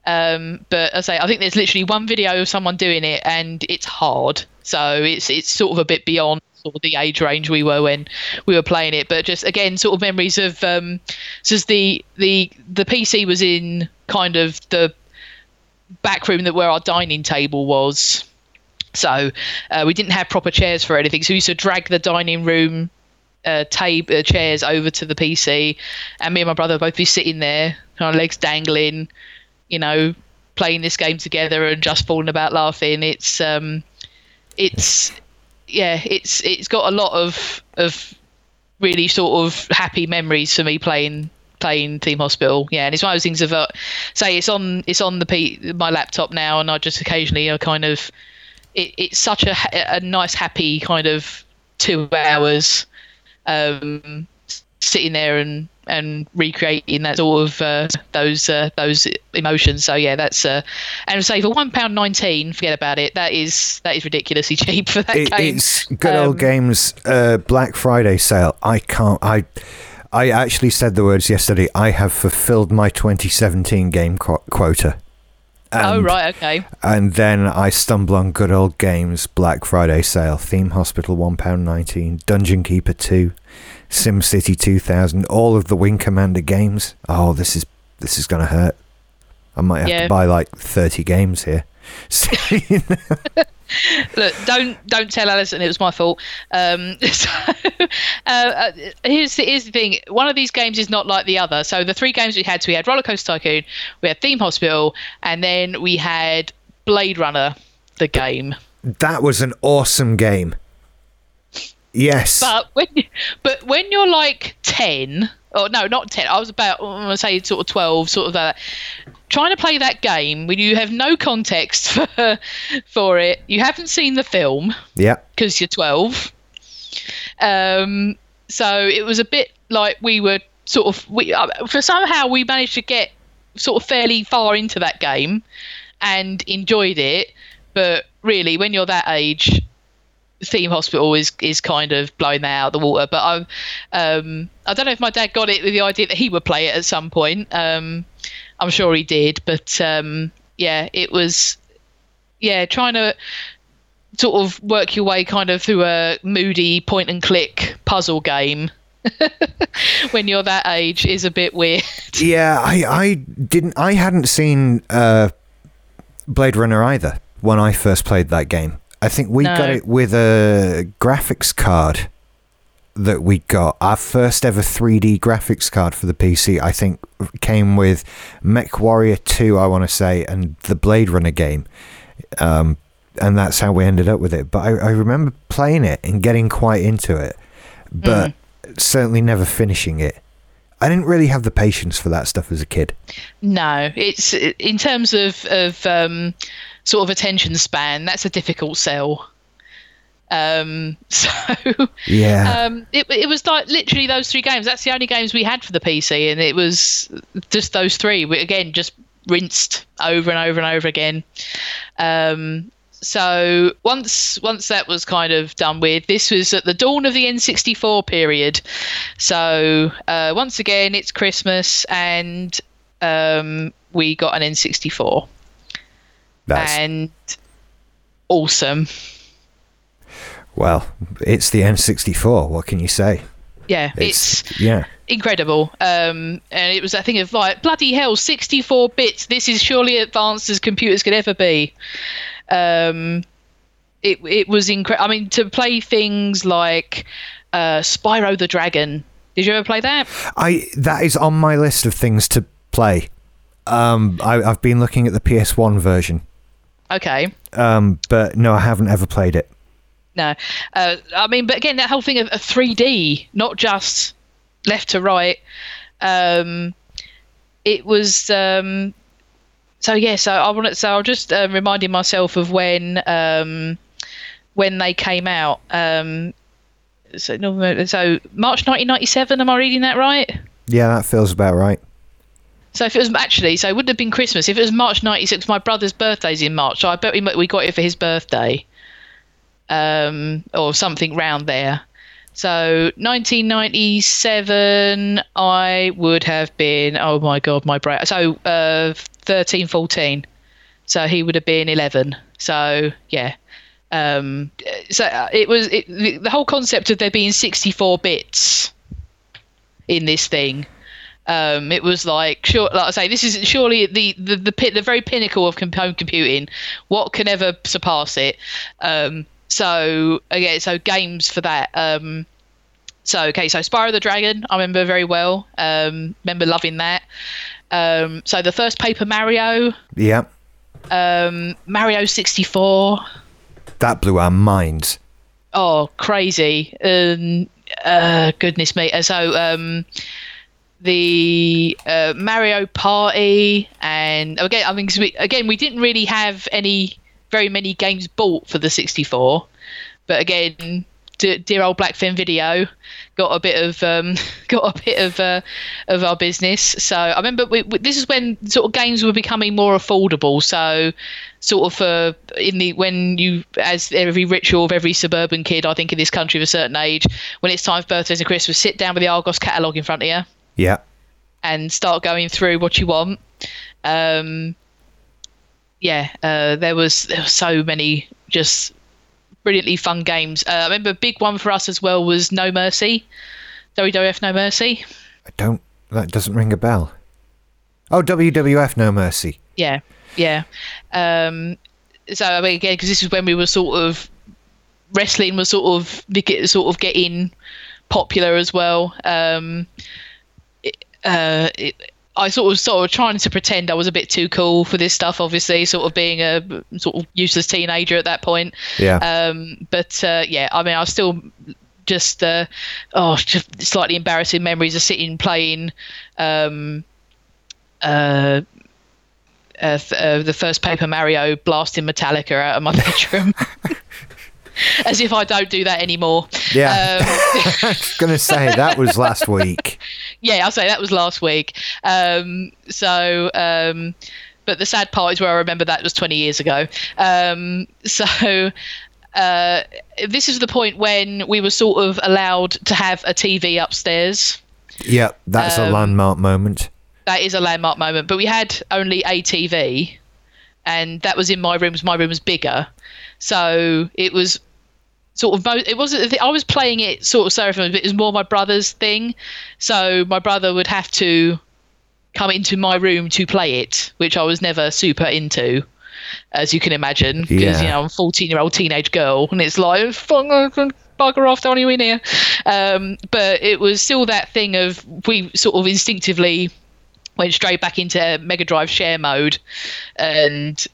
um, but I say I think there's literally one video of someone doing it, and it's hard. So it's it's sort of a bit beyond sort of the age range we were when we were playing it. But just again, sort of memories of um, just the the the PC was in kind of the back room that where our dining table was. So uh, we didn't have proper chairs for anything. So we used to drag the dining room uh, table uh, chairs over to the PC, and me and my brother would both be sitting there, our legs dangling, you know, playing this game together and just falling about laughing. It's um, it's yeah, it's it's got a lot of of really sort of happy memories for me playing playing Theme Hospital. Yeah, and it's one of those things of uh, say it's on it's on the P, my laptop now, and I just occasionally I kind of it, it's such a a nice happy kind of two hours um, sitting there and and recreating that sort of uh, those uh, those emotions. So yeah, that's uh, and say for one pound nineteen, forget about it. That is that is ridiculously cheap for that it, game. It's good um, old games uh, Black Friday sale. I can't. I I actually said the words yesterday. I have fulfilled my 2017 game qu- quota. Oh, and, oh right, okay. And then I stumble on good old games Black Friday sale. Theme Hospital one pound nineteen. Dungeon Keeper two. SimCity 2000, all of the Wing Commander games. Oh, this is this is going to hurt. I might have yeah. to buy like 30 games here. Look, don't don't tell Alison it was my fault. Um, so, uh, uh, here's the, here's the thing. One of these games is not like the other. So the three games we had, so we had Roller Coaster Tycoon, we had Theme Hospital, and then we had Blade Runner, the game. That was an awesome game. Yes. But when but when you're like ten, or no, not ten. I was about I'm gonna say sort of twelve, sort of that. Trying to play that game when you have no context for for it, you haven't seen the film. Yeah. Because you're twelve. Um. So it was a bit like we were sort of we uh, for somehow we managed to get sort of fairly far into that game and enjoyed it. But really, when you're that age, theme hospital is is kind of blowing that out of the water. But I, um, I don't know if my dad got it with the idea that he would play it at some point. Um, I'm sure he did, but um, yeah, it was yeah trying to sort of work your way kind of through a moody point and click puzzle game. when you're that age is a bit weird. Yeah, I, I didn't I hadn't seen uh, Blade Runner either when I first played that game. I think we no. got it with a graphics card that we got. Our first ever 3D graphics card for the PC, I think, came with Mech Warrior 2, I want to say, and the Blade Runner game. Um, and that's how we ended up with it. But I, I, remember playing it and getting quite into it, but mm. certainly never finishing it. I didn't really have the patience for that stuff as a kid. No, it's in terms of of um, sort of attention span, that's a difficult sell. Um, so yeah, um, it it was like literally those three games. That's the only games we had for the PC, and it was just those three. We, again, just rinsed over and over and over again. Um, so once once that was kind of done with, this was at the dawn of the N64 period. So uh, once again, it's Christmas, and um, we got an N64, That's and awesome. well, it's the N64. What can you say? Yeah, it's, yeah. incredible. Um, and it was a thing of like bloody hell, 64 bits. This is surely advanced as computers could ever be. Um, it it was incredible. I mean, to play things like uh, Spyro the Dragon. Did you ever play that? I that is on my list of things to play. Um, I, I've been looking at the PS1 version, Okay. um, but no, I haven't ever played it. No, uh, I mean, but again, that whole thing of, of 3D, not just left to right. Um, it was um, so yeah. So I want to. So I'm just uh, reminding myself of when um, when they came out. Um, so so March 1997. Am I reading that right? Yeah, that feels about right. So if it was actually, so it wouldn't have been Christmas. If it was March '96, my brother's birthday's in March, so I bet we got it for his birthday, um, or something round there. So 1997, I would have been. Oh my god, my brain. So uh, 13, 14. So he would have been 11. So yeah. Um, so uh, it was it, the whole concept of there being 64 bits in this thing um, it was like sure, like I say, this is surely the the the, pit, the very pinnacle of home computing. What can ever surpass it? Um, so again, so games for that. Um, so okay, so Spyro the Dragon, I remember very well. Um, remember loving that. Um, so the first Paper Mario, Yeah, um, Mario sixty four. that blew our minds. Oh, crazy! Um, uh, goodness me. So um, the uh, Mario Party, and again, I mean, we, again, we didn't really have any very many games bought for the 64, but again, d- dear old Blackfin Video got a bit of um, got a bit of uh, of our business. So I remember we, we, this is when sort of games were becoming more affordable. So sort of for in the when you as every ritual of every suburban kid, I think in this country of a certain age, when it's time for birthdays and Christmas, sit down with the Argos catalogue in front of you Yeah, and start going through what you want. Um, yeah, uh, there was there were so many just brilliantly fun games. Uh, I remember a big one for us as well was No Mercy, WWF No Mercy. I don't. That doesn't ring a bell. Oh, WWF No Mercy. Yeah, yeah. Um, so I mean, again, because this is when we were sort of wrestling was sort of sort of getting popular as well. Um, uh, it, I sort of sort of trying to pretend I was a bit too cool for this stuff. Obviously, sort of being a sort of useless teenager at that point. Yeah. Um, but uh, yeah, I mean, I was still just uh, oh, just slightly embarrassing memories of sitting playing. Um, uh, uh, th- uh, the first Paper Mario blasting Metallica out of my bedroom. As if I don't do that anymore. Yeah. Um, I was gonna say that was last week. yeah, I'll say that was last week. Um, so, um, but the sad part is where I remember that was 20 years ago. Um, so, uh, this is the point when we were sort of allowed to have a TV upstairs. Yeah, that's a Um, landmark moment. That is a landmark moment. But we had only a TV, and that was in my room. My room was bigger, so it was sort of. Mo- it wasn't. I was playing it sort of seraphim, but it was more my brother's thing. So my brother would have to come into my room to play it, which I was never super into. As you can imagine, because Yeah. you know I'm a 14 year old teenage girl, and it's like fuck, I can bugger off, don't you in here? Um, but it was still that thing of we sort of instinctively went straight back into Mega Drive share mode, and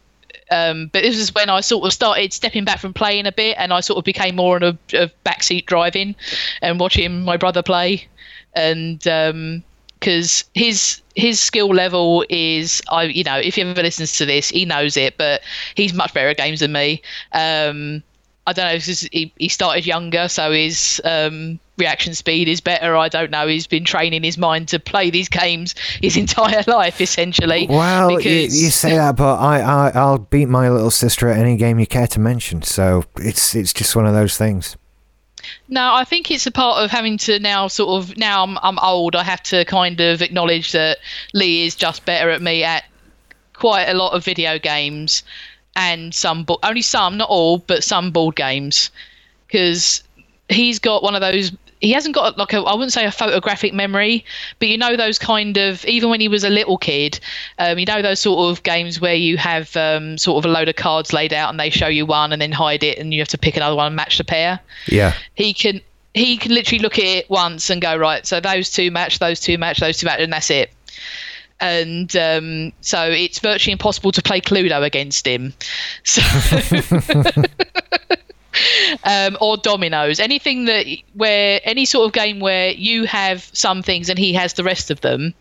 um, but this is when I sort of started stepping back from playing a bit, and I sort of became more on a, a backseat driving and watching my brother play, and because his his skill level is I you know if he ever listens to this he knows it, but he's much better at games than me. Um, I don't know. He, he started younger, so his um, reaction speed is better. I don't know. He's been training his mind to play these games his entire life, essentially. Well, you, you, say that, but I, I I'll beat my little sister at any game you care to mention. So it's it's just one of those things. No, I think it's a part of having to now sort of now I'm I'm old. I have to kind of acknowledge that Lee is just better at me at quite a lot of video games and some bo- only some, not all, but some board games because he's got one of those he hasn't got like a I wouldn't say a photographic memory, but you know those kind of even when he was a little kid, um, you know those sort of games where you have um, sort of a load of cards laid out and they show you one and then hide it and you have to pick another one and match the pair. Yeah. He can he can literally look at it once and go right. So those two match, those two match, those two match, and that's it. And um, so it's virtually impossible to play Cluedo against him. So. um, or dominoes, anything that where any sort of game where you have some things and he has the rest of them.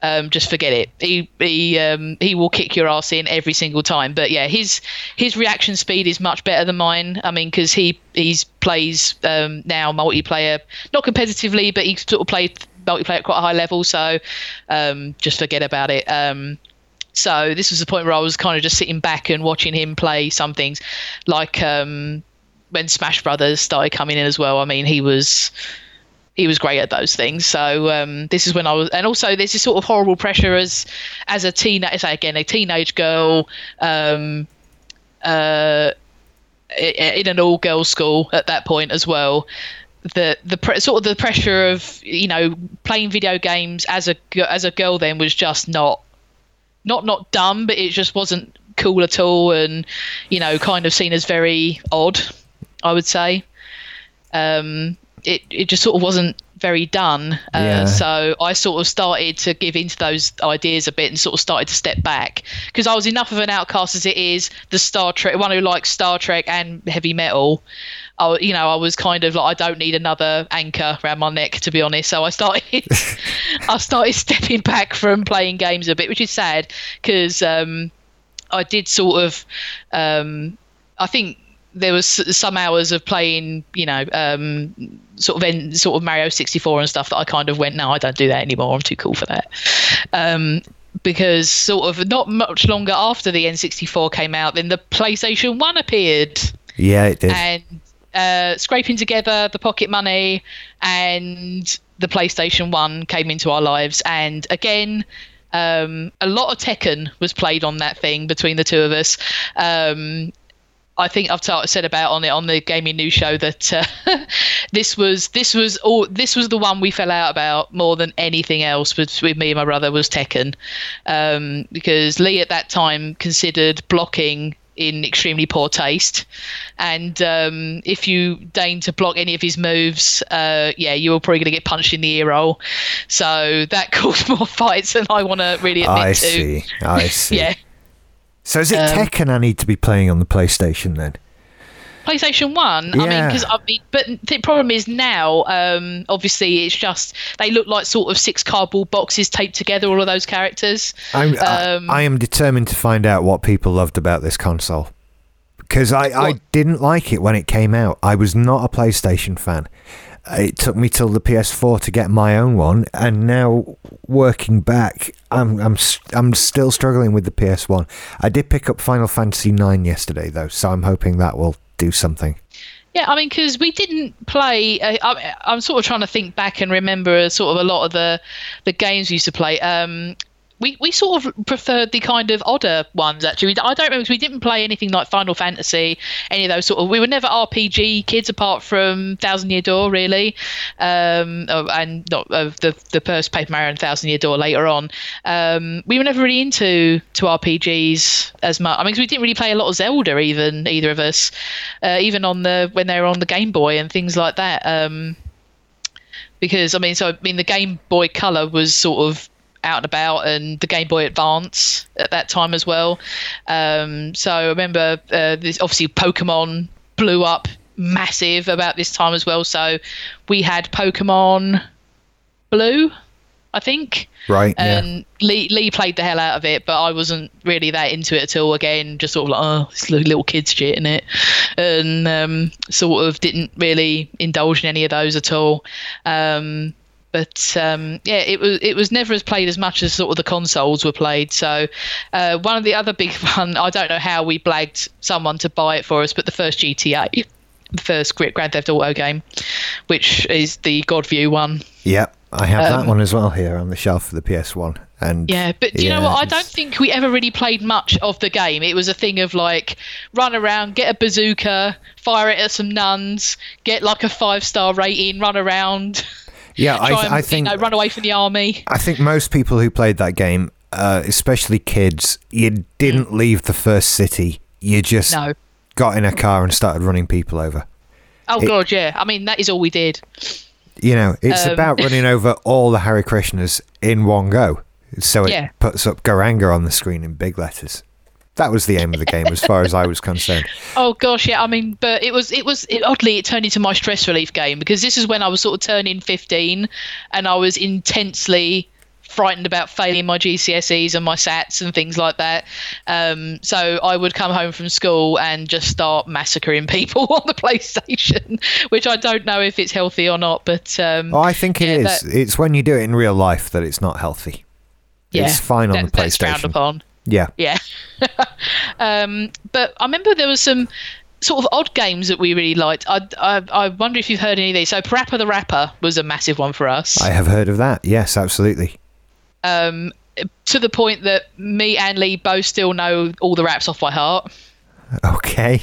Um, just forget it. He he um, he will kick your ass in every single time. But yeah, his his reaction speed is much better than mine. I mean, because he he's plays um, now multiplayer, not competitively, but he sort of played multiplayer at quite a high level. So um, just forget about it. Um, so this was the point where I was kind of just sitting back and watching him play some things, like um, when Smash Brothers started coming in as well. I mean, he was he was great at those things. So um, this is when I was, and also there's this sort of horrible pressure as as a teenage, say again, a teenage girl, um, uh, in an all girls school at that point as well. The the pre- sort of the pressure of you know playing video games as a as a girl then was just not not not dumb, but it just wasn't cool at all, and you know kind of seen as very odd I would say. Um, it it just sort of wasn't very done. Uh, yeah. So I sort of started to give into those ideas a bit and sort of started to step back because I was enough of an outcast as it is. The Star Trek, one who likes Star Trek and heavy metal. I, you know, I was kind of like, I don't need another anchor around my neck, to be honest. So I started, I started stepping back from playing games a bit, which is sad because um, I did sort of, um, I think there was some hours of playing, you know, um, sort of in, sort of Mario 64 and stuff that I kind of went, no, I don't do that anymore. I'm too cool for that. Um, because sort of not much longer after the N64 came out, then the PlayStation One appeared. Yeah, it did. And uh, scraping together the pocket money and the PlayStation One came into our lives, and again. Um, a lot of Tekken was played on that thing between the two of us. Um, I think I've t- said about on it on the gaming news show that uh, this was this was all this was the one we fell out about more than anything else with, with me and my brother was Tekken um, because Lee at that time considered blocking in extremely poor taste. And um, if you deign to block any of his moves, uh, yeah, you were probably going to get punched in the ear roll. So that caused more fights than I want to really admit I to. see. I see. yeah. So is it um, Tekken I need to be playing on the PlayStation then? PlayStation One. Yeah. I mean, because I mean, but the problem is now, um, obviously, it's just they look like sort of six cardboard boxes taped together. All of those characters. I'm, um, I, I, am determined to find out what people loved about this console because I, I didn't like it when it came out. I was not a PlayStation fan it took me till the PS4 to get my own one, and now working back, I'm I'm I'm still struggling with the PS1. I did pick up Final Fantasy IX yesterday though, so I'm hoping that will do something. Yeah, I mean, because we didn't play. Uh, I, am sort of trying to think back and remember sort of a lot of the the games we used to play. Um, we, we sort of preferred the kind of odder ones actually. I don't remember we didn't play anything like Final Fantasy, any of those sort of. We were never RPG kids apart from Thousand Year Door really, um, oh, and not uh, the the first Paper Mario and Thousand Year Door later on. Um, we were never really into to RPGs as much. I mean, we didn't really play a lot of Zelda even either of us, uh, even on the when they were on the Game Boy and things like that. Um, because I mean, so I mean, the Game Boy Color was sort of out and about and the Game Boy Advance at that time as well. Um, so I remember uh, this, obviously Pokemon blew up massive about this time as well. So we had Pokemon Blue. I think. Right. Yeah. And Lee Lee played the hell out of it, but I wasn't really that into it at all. Again, just sort of like, oh, it's li- little kids shit in it, and um, sort of didn't really indulge in any of those at all. Um, but um, yeah, it was it was never as played as much as sort of the consoles were played. So uh, one of the other big one, I don't know how we blagged someone to buy it for us, but the first GTA, the first Grand Theft Auto game, which is the Godview one. Yep. I have that one as well here on the shelf for the PS1. And Um, Yeah, but do you know what? I don't think we ever really played much of the game. It was a thing of like run around, get a bazooka, fire it at some nuns, get like a five star rating, run around. Yeah, try I, and, I think you know, run away from the army. I think most people who played that game, uh, especially kids, you didn't leave the first city. You just Mm. No. got in a car and started running people over. Oh It- god, yeah. I mean, that is all we did. You know, it's Um, about running over all the Hare Krishnas in one go. So it Yeah. puts up Gouranga on the screen in big letters. That was the aim of the game, as far as I was concerned. Oh gosh, yeah. I mean, but it was it was it, oddly it turned into my stress relief game because this is when I was sort of turning fifteen, and I was intensely frightened about failing my GCSEs and my SATs and things like that. Um, so I would come home from school and just start massacring people on the PlayStation, which I don't know if it's healthy or not. But um, Oh, I think it is. Yeah, that- It's when you do it in real life that it's not healthy. yeah, it's fine on that- the That's frowned PlayStation. upon. Yeah. Yeah. um, but I remember there was some sort of odd games that we really liked. I, I, I wonder if you've heard any of these. So Parappa the Rapper was a massive one for us. I have heard of that. Yes, absolutely. Um, to the point that me and Lee both still know all the raps off by heart. Okay.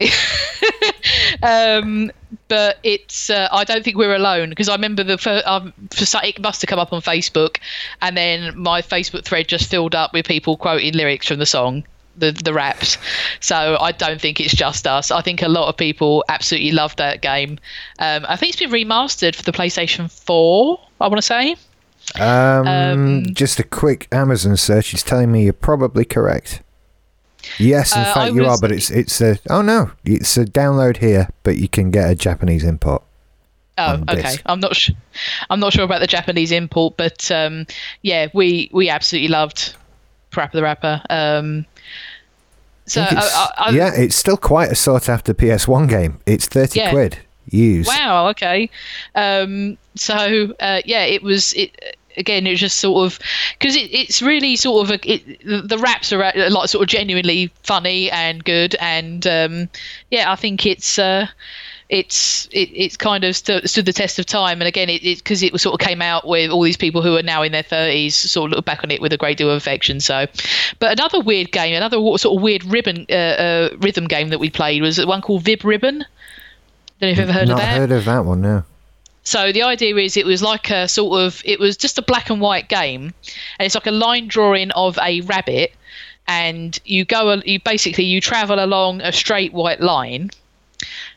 Um, but it's uh, I don't think we're alone because I remember the first, um, for it must have come up on Facebook, and then my Facebook thread just filled up with people quoting lyrics from the song. The, the raps, so I don't think it's just us. I think a lot of people absolutely love that game. Um, I think it's been remastered for the PlayStation Four. I want to say. Um, Um, just a quick Amazon search is telling me you're probably correct. Yes, in Uh, fact I you are, but it's it's a oh no, it's a download here, but you can get a Japanese import. Oh, okay. disc. I'm not sure. I'm not sure about the Japanese import, but um, yeah, we we absolutely loved Parappa the Rapper. Um, so I I, I, I, yeah, it's still quite a sought after PS1 game. It's thirty Yeah. quid used. Wow. Okay. Um, so uh, yeah, it was it. Again, it's just sort of because it, it's really sort of a, it, the, raps are uh, like sort of genuinely funny and good, and um, yeah, I think it's uh, it's it, it's kind of stu- stood the test of time. And again, it because it, was sort of came out with all these people who are now in their thirties, sort of look back on it with a great deal of affection. So, but another weird game, another sort of weird ribbon uh, uh, rhythm game that we played was one called Vib Ribbon. Don't know if you've ever heard Not of that. heard of that one. No. So the idea is it was like a sort of it was just a black and white game, and it's like a line drawing of a rabbit, and you go you basically you travel along a straight white line,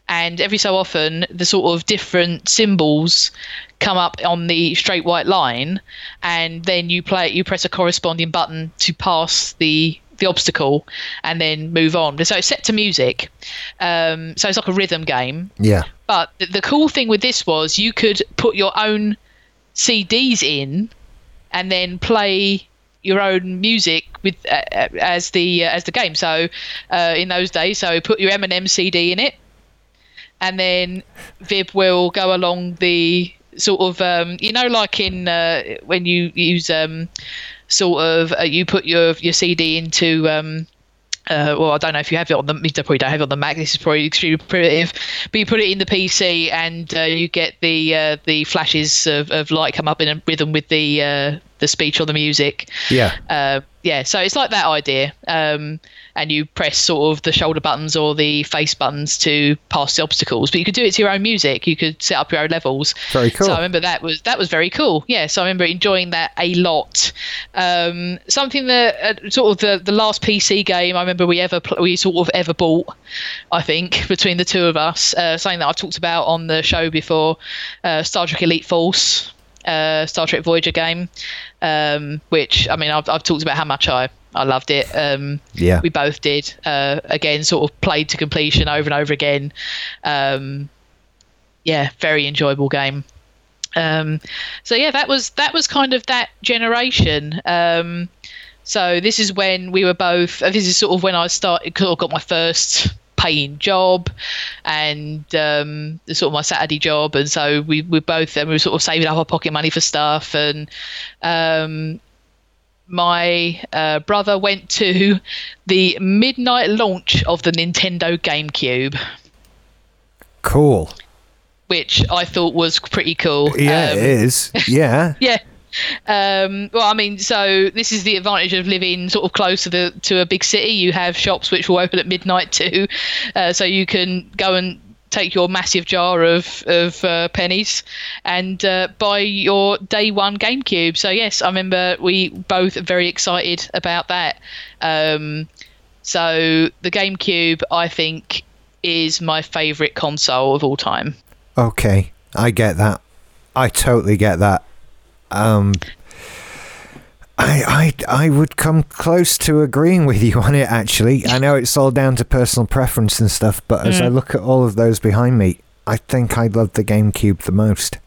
and every so often the sort of different symbols come up on the straight white line, and then you play you press a corresponding button to pass the the obstacle and then move on. So it's set to music. Um, so it's like a rhythm game. Yeah. But the, the cool thing with this was you could put your own CDs in, and then play your own music with uh, uh, as the uh, as the game. So uh, in those days, so put your Eminem CD in it, and then Vib will go along the sort of um, you know like in uh, when you use um, sort of uh, you put your your CD into um, uh, well, I don't know if you have it on the. You probably don't have it on the Mac. This is probably extremely primitive, but you put it in the PC and uh, you get the uh, the flashes of, of light come up in a rhythm with the uh, the speech or the music. Yeah. Uh, yeah, so it's like that idea. Um, and you press sort of the shoulder buttons or the face buttons to pass the obstacles. But you could do it to your own music. You could set up your own levels. Very cool. So I remember that was that was very cool. Yeah, so I remember enjoying that a lot. Um, something that uh, sort of the, the last PC game I remember we ever pl- we sort of ever bought. I think between the two of us, uh, something that I've talked about on the show before, uh, Star Trek Elite Force, uh, Star Trek Voyager game, um, which I mean I've, I've talked about how much I I loved it. Um, Yeah. we both did. Uh, again, sort of played to completion over and over again. Um, yeah, very enjoyable game. Um, so yeah, that was that was kind of that generation. Um, so this is when we were both. uh, This is sort of when I started. Cause I got my first paying job, and um, sort of my Saturday job, and so we we both and we were sort of saving up our pocket money for stuff, and um, my uh, brother went to the midnight launch of the Nintendo GameCube, Cool. which I thought was pretty cool. Yeah, Um, it is. Yeah. yeah. Um, well, I mean, so this is the advantage of living sort of close to the to a big city. You have shops which will open at midnight too, uh, so you can go and take your massive jar of of uh, pennies and uh, buy your day one GameCube. So yes, I remember we both very excited about that. Um, so the GameCube, I think, is my favourite console of all time. Okay, I get that. I totally get that. Um, I, I, I would come close to agreeing with you on it. Actually, I know it's all down to personal preference and stuff, but as I mm. look at all of those behind me, I think I love the GameCube the most.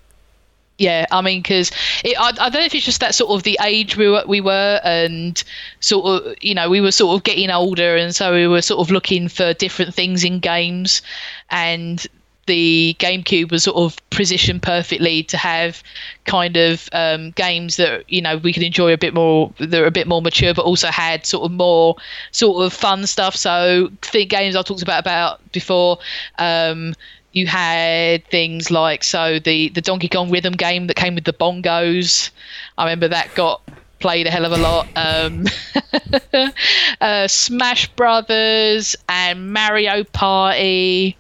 Yeah, I mean, because I, I don't know if it's just that sort of the age we were, we were, and sort of, you know, we were sort of getting older, and so we were sort of looking for different things in games, and the GameCube was sort of positioned perfectly to have kind of um, games that you know we could enjoy a bit more, that are a bit more mature, but also had sort of more sort of fun stuff. So the games I talked about about before. Um, you had things like so the the Donkey Kong rhythm game that came with the bongos. I remember that got played a hell of a lot. Um, uh, Smash Brothers and Mario Party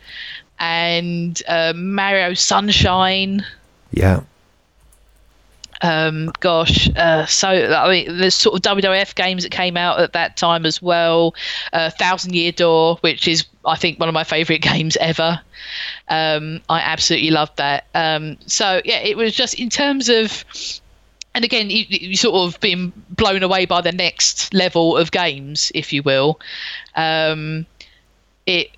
and uh, Mario Sunshine. Yeah. Um, gosh, uh, so I mean, there's sort of WWF games that came out at that time as well. Uh, Thousand Year Door, which is I think one of my favourite games ever. Um, I absolutely loved that. Um, so yeah, it was just in terms of, and again, you, you sort of being blown away by the next level of games, if you will. Um, it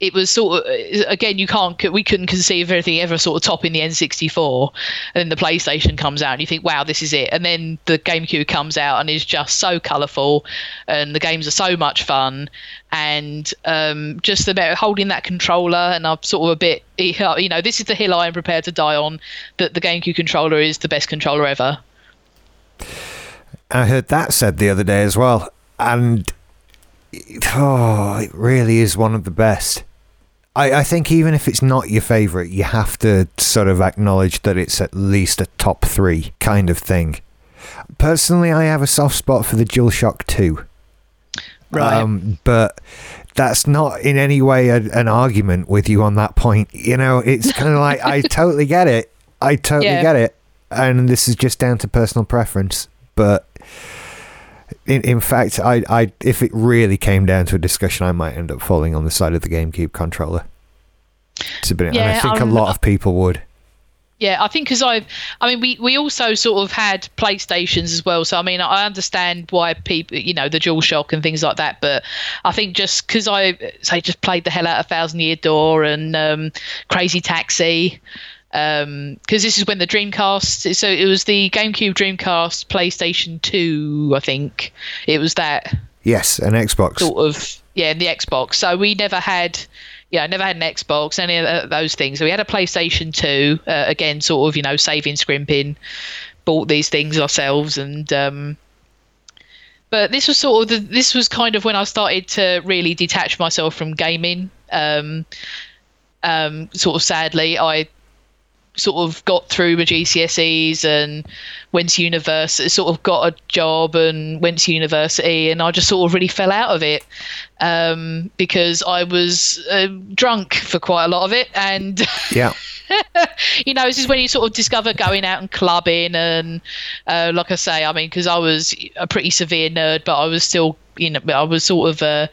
it was sort of again you can't we couldn't conceive of anything ever sort of topping the N64 and then the PlayStation comes out and you think wow this is it. And then the GameCube comes out and is just so colourful and the games are so much fun. And um, just about holding that controller and I'm sort of a bit you know this is the hill I am prepared to die on that the GameCube controller is the best controller ever. I heard that said the other day as well, and oh, it really is one of the best. I, I think even if it's not your favorite, you have to sort of acknowledge that it's at least a top three kind of thing. Personally, I have a soft spot for the DualShock 2. right Um, but that's not in any way a, an argument with you on that point. You know, it's kind of like I totally get it. I totally Yeah. get it, and this is just down to personal preference. But in, in fact, I, I if it really came down to a discussion, I might end up falling on the side of the GameCube controller. To be, and I Yeah, think a um, lot of people would. Yeah, I think because I've, I mean, we, we also sort of had PlayStations as well. So, I mean, I understand why people, you know, the DualShock and things like that. But I think just because I, say, just played the hell out of Thousand Year Door and um, Crazy Taxi, because this is when the Dreamcast, so it was the GameCube Dreamcast PlayStation 2, I think. It was that Yes, an Xbox. sort of yeah, the Xbox. So we never had yeah, I never had an Xbox, any of those things. So we had a PlayStation Two. Uh, again, sort of you know saving, scrimping, bought these things ourselves, and um, but this was sort of the, this was kind of when I started to really detach myself from gaming. Um, um, sort of sadly, I sort of got through my GCSEs and went to university, sort of got a job and went to university, and I just sort of really fell out of it um, because I was uh, drunk for quite a lot of it, and Yeah. you know, this is when you sort of discover going out and clubbing, and uh, like I say, I mean, because I was a pretty severe nerd, but I was still, you know, I was sort of uh,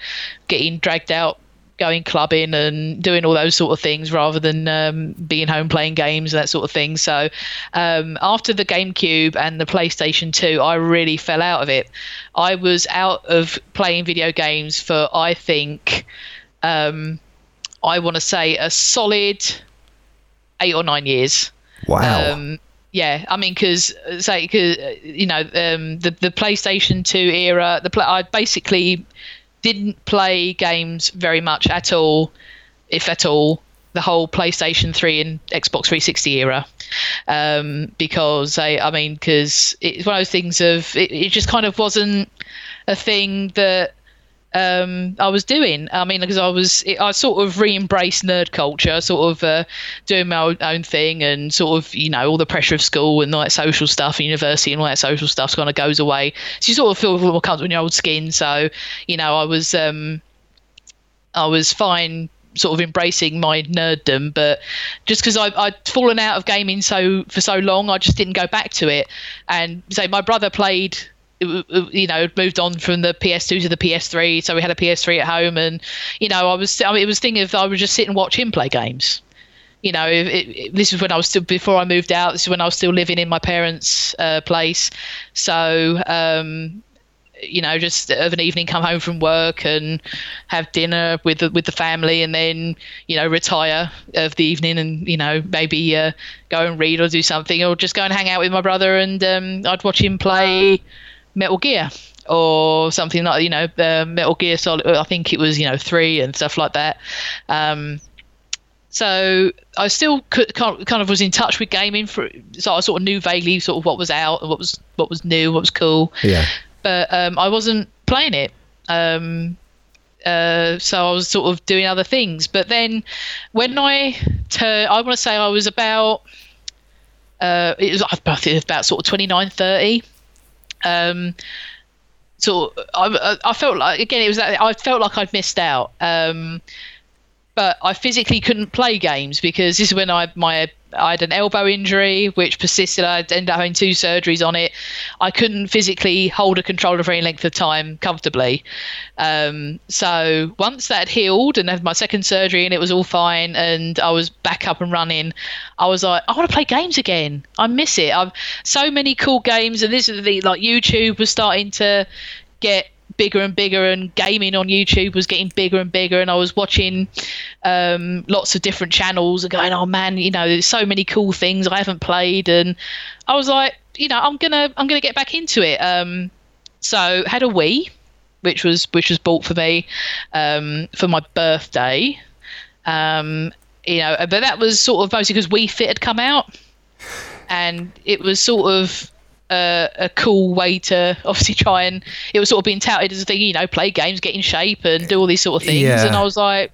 getting dragged out going clubbing and doing all those sort of things rather than um, being home playing games and that sort of thing. So um, after the GameCube and the PlayStation 2, I really fell out of it. I was out of playing video games for, I think, um, I want to say a solid eight or nine years. Wow. Um, yeah, I mean, because say, cause, you know, um, the the PlayStation Two era, the I basically didn't play games very much at all, if at all, the whole PlayStation 3 and Xbox 360 era. Um, because I, I mean, because it's one of those things of it, it just kind of wasn't a thing that um, I was doing. I mean, because I was, I sort of re-embraced nerd culture, sort of uh, doing my own thing, and sort of, you know, all the pressure of school and all that social stuff, and university and all that social stuff kind of goes away. So you sort of feel a little more comfortable in your old skin. So, you know, I was, um, I was fine sort of embracing my nerddom, but just because I'd fallen out of gaming so for so long, I just didn't go back to it. And say my brother played you know moved on from the PS2 to the PS3 so we had a PS3 at home and you know I was I mean, it was thing of I would just sit and watch him play games. You know it, it, this is when I was still before I moved out this is when I was still living in my parents uh, place. So um, you know just of an evening come home from work and have dinner with the, with the family and then you know retire of the evening and you know maybe uh, go and read or do something or just go and hang out with my brother and um, I'd watch him play Metal Gear or something like you know uh, Metal Gear Solid. I think it was you know three and stuff like that. Um, so I still could, kind of was in touch with gaming for so I sort of knew vaguely sort of what was out and what was what was new, what was cool. Yeah. But um, I wasn't playing it. Um, uh, so I was sort of doing other things. But then when I turned, I want to say I was about uh, it was about sort of 29, 30 um, so I, I felt like again it was I felt like I'd missed out. Um, but I physically couldn't play games because this is when I my I had an elbow injury which persisted. I ended up having two surgeries on it. I couldn't physically hold a controller for any length of time comfortably. Um, so once that healed and had my second surgery and it was all fine and I was back up and running, I was like, I want to play games again. I miss it. I've so many cool games and this is the like YouTube was starting to get bigger and bigger and gaming on YouTube was getting bigger and bigger and I was watching um, lots of different channels and going oh man you know there's so many cool things I haven't played and I was like you know I'm gonna I'm gonna get back into it. Um, so had a Wii which was which was bought for me um, for my birthday. Um, you know but that was sort of mostly because Wii Fit had come out and it was sort of a, a, cool way to obviously try and it was sort of being touted as a thing, you know, play games, get in shape, and do all these sort of things. Yeah. And I was like,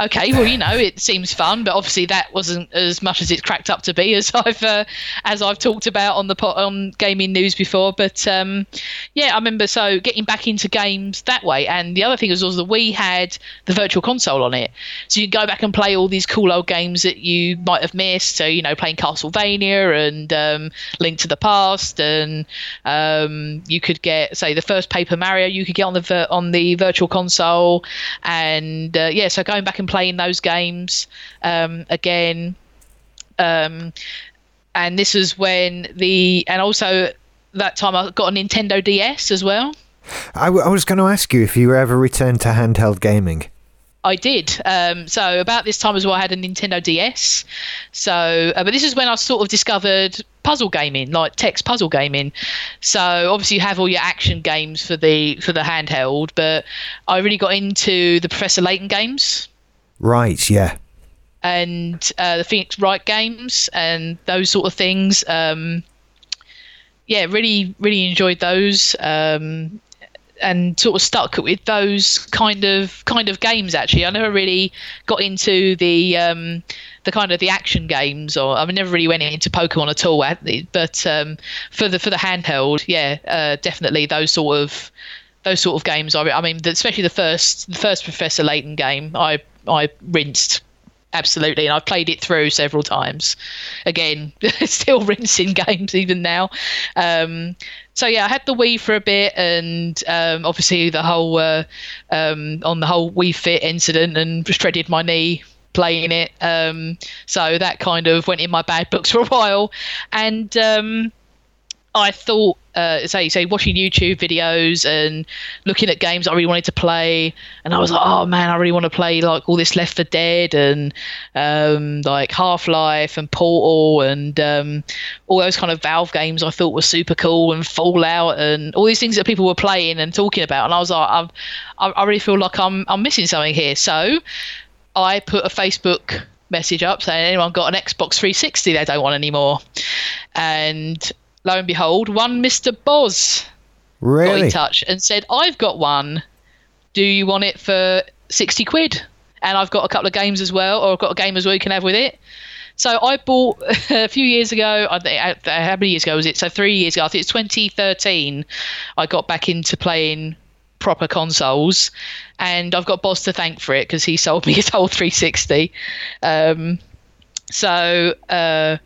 okay, well, you know, it seems fun, but obviously that wasn't as much as it's cracked up to be as I've uh, as I've talked about on the on gaming news before. But um, yeah, I remember so getting back into games that way. And the other thing was also that we had the virtual console on it, so you go back and play all these cool old games that you might have missed. So you know, playing Castlevania and um, Link to the Past, and um, you could get say the first Paper Mario you could get on the on the virtual console, and uh, yeah, so going back and playing those games um, again. Um, and this was when the and also that time I got a Nintendo DS as well. I, w- I was going to ask you if you ever returned to handheld gaming. I did. Um, so about this time as well, I had a Nintendo DS. So, uh, but this is when I sort of discovered puzzle gaming, like text puzzle gaming. So obviously you have all your action games for the for the handheld, but I really got into the Professor Layton games. Right. Yeah. And uh, the Phoenix Wright games and those sort of things. Um, yeah, really, really enjoyed those. Um, and sort of stuck with those kind of kind of games. Actually, I never really got into the um, the kind of the action games, or I mean, never really went into Pokemon at all. But um, for the for the handheld, yeah, uh, definitely those sort of those sort of games. I, I mean, especially the first the first Professor Layton game, I I rinsed absolutely and i've played it through several times again still rinsing games even now um, so yeah i had the wii for a bit and um, obviously the whole uh, um, on the whole wii fit incident and shredded my knee playing it. Um, so that kind of went in my bad books for a while. And um, i thought uh, say say watching YouTube videos and looking at games I really wanted to play, and I was like, oh man, I really want to play like all this Left 4 Dead and um, like Half Life and Portal and um, all those kind of Valve games I thought were super cool and Fallout and all these things that people were playing and talking about, and I was like, I'm, I really feel like I'm I'm missing something here. So I put a Facebook message up saying anyone got an Xbox 360 they don't want anymore, and lo and behold, one Mr. Boz really? got in touch and said, I've got one. Do you want it for 60 quid? And I've got a couple of games as well, or I've got a game as well you can have with it. So I bought a few years ago. I think how many years ago was it? So three years ago. I think it's 2013. I got back into playing proper consoles, and I've got Boz to thank for it because he sold me his whole 360. Um, so uh,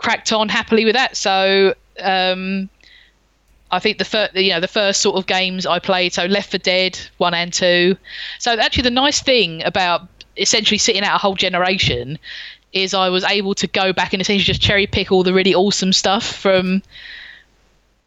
cracked on happily with that. So um, I think the first, you know, the first sort of games I played, so Left 4 Dead one and two. So actually, the nice thing about essentially sitting out a whole generation is I was able to go back and essentially just cherry pick all the really awesome stuff from.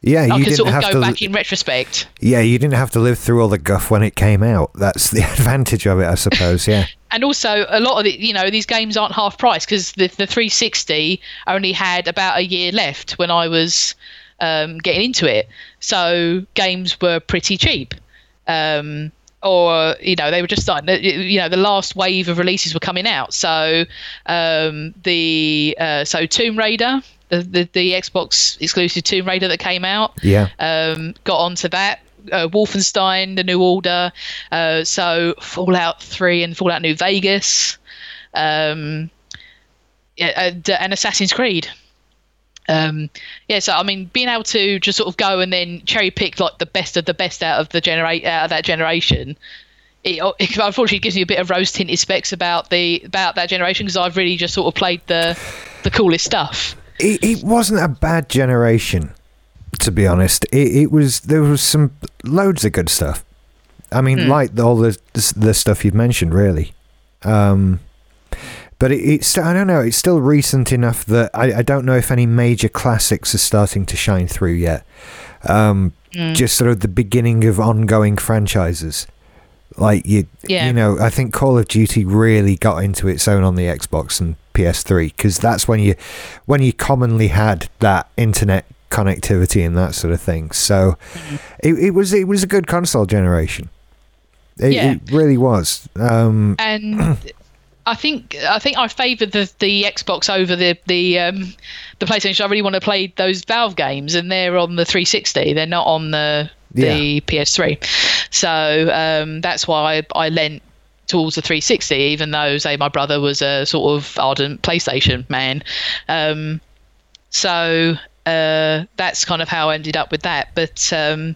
Yeah, you I can didn't sort of go to. back in retrospect. Yeah, you didn't have to live through all the guff when it came out. That's the advantage of it, I suppose. Yeah. And also a lot of the you know these games aren't half price because the, the 360 only had about a year left when i was um, getting into it so games were pretty cheap um, or you know they were just starting you know the last wave of releases were coming out so um, the uh, so tomb raider the, the, the xbox exclusive tomb raider that came out Yeah. um, got onto that. Uh, Wolfenstein, The New Order, uh, so Fallout 3 and Fallout New Vegas, um, yeah, and, uh, and Assassin's Creed. Um, yeah, so I mean, being able to just sort of go and then cherry pick like the best of the best out of the generate out of that generation. It, it unfortunately gives me a bit of rose tinted specs about the about that generation because I've really just sort of played the the coolest stuff. it, it wasn't a bad generation, to be honest. It, it was there was some loads of good stuff. I mean, like all the the stuff you've mentioned, really. Um, but it, it's I don't know. It's still recent enough that I, I don't know if any major classics are starting to shine through yet. Um, Just sort of the beginning of ongoing franchises. Like you, Yeah. you know, I think Call of Duty really got into its own on the Xbox and PS3 because that's when you, when you commonly had that internet connectivity and that sort of thing. So, Mm-hmm. it, it was it was a good console generation. It, Yeah. it really was. Um, and I think I think I favoured the the Xbox over the the um, the PlayStation. I really want to play those Valve games, and they're on the 360. They're not on the the PS3. So um, that's why I, I lent towards the 360, even though say my brother was a sort of ardent PlayStation man. Um, so uh, that's kind of how I ended up with that. But um,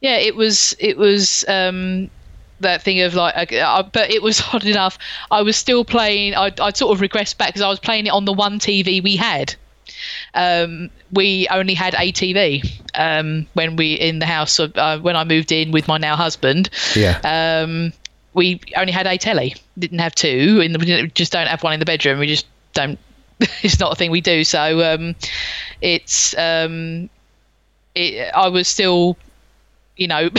yeah, it was it was um, that thing of like, uh, uh, but it was odd enough. I was still playing. I I sort of regressed back because I was playing it on the one TV we had. Um, we only had a TV um, when we in the house uh, when I moved in with my now husband. yeah. Um, we only had a telly, didn't have two, and we just don't have one in the bedroom. We just don't. it's not a thing we do. So um, it's um, it, I was still, you know,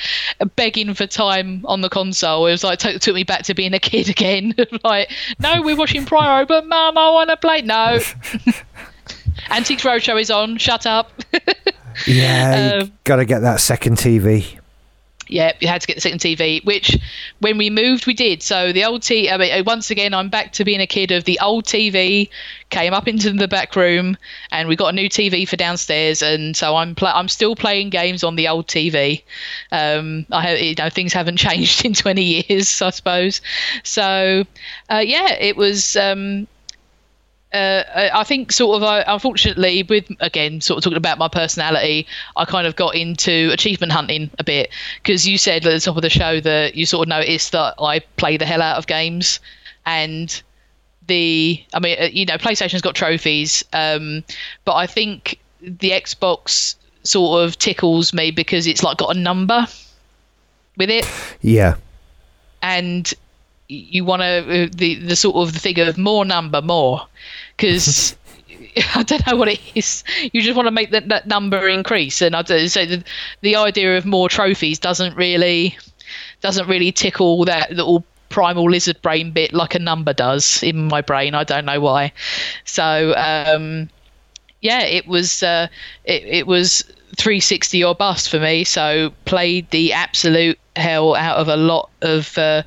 begging for time on the console. It was like t- took me back to being a kid again. like, no, we're watching Pyro, but Mum, I want to play. No. Antiques Roadshow is on. Shut up. Yeah, um, got to get that second TV. Yeah, you had to get the second TV, which when we moved, we did. So the old T. I mean, once again, I'm back to being a kid of the old TV. Came up into the back room, and we got a new TV for downstairs. And so I'm pl- I'm still playing games on the old TV. Um, I have, you know, things haven't changed in 20 years, I suppose. So, uh, yeah, it was. Um, uh, I think sort of uh, unfortunately with again sort of talking about my personality, I kind of got into achievement hunting a bit because you said at the top of the show that you sort of noticed that I play the hell out of games, and the I mean uh, you know PlayStation's got trophies, um, but I think the Xbox sort of tickles me because it's like got a number with it. Yeah, and you want to the the sort of the thing of more number more because I don't know what it is. You just want to make that, that number increase, and I do, so the, the idea of more trophies doesn't really doesn't really tickle that little primal lizard brain bit like a number does in my brain. I don't know why. So um, yeah, it was uh, it, it was 360 or bust for me. So played the absolute hell out of a lot of. Uh,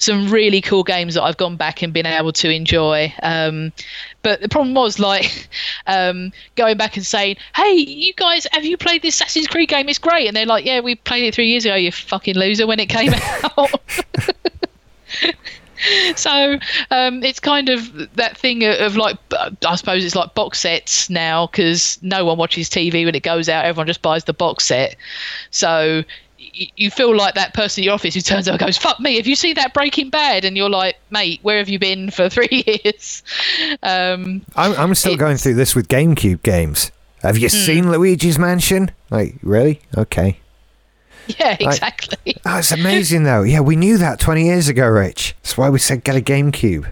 some really cool games that I've gone back and been able to enjoy. Um, but the problem was like um, going back and saying, "Hey, you guys, have you played this Assassin's Creed game? It's great." And they're like, "Yeah, we played it three years ago. You fucking loser when it came out." so um, it's kind of that thing of, of, like I suppose it's like box sets now because no one watches TV when it goes out. Everyone just buys the box set. So you feel like that person in your office who turns up and goes, "Fuck me! Have you seen that Breaking Bad?" And you're like, "Mate, where have you been for three years?" Um, I'm, I'm still going through this with GameCube games. Have you mm. seen Luigi's Mansion? Like, really? Okay. Yeah, exactly. Like, oh, it's amazing though. Yeah, we knew that 20 years ago, Rich. That's why we said get a GameCube.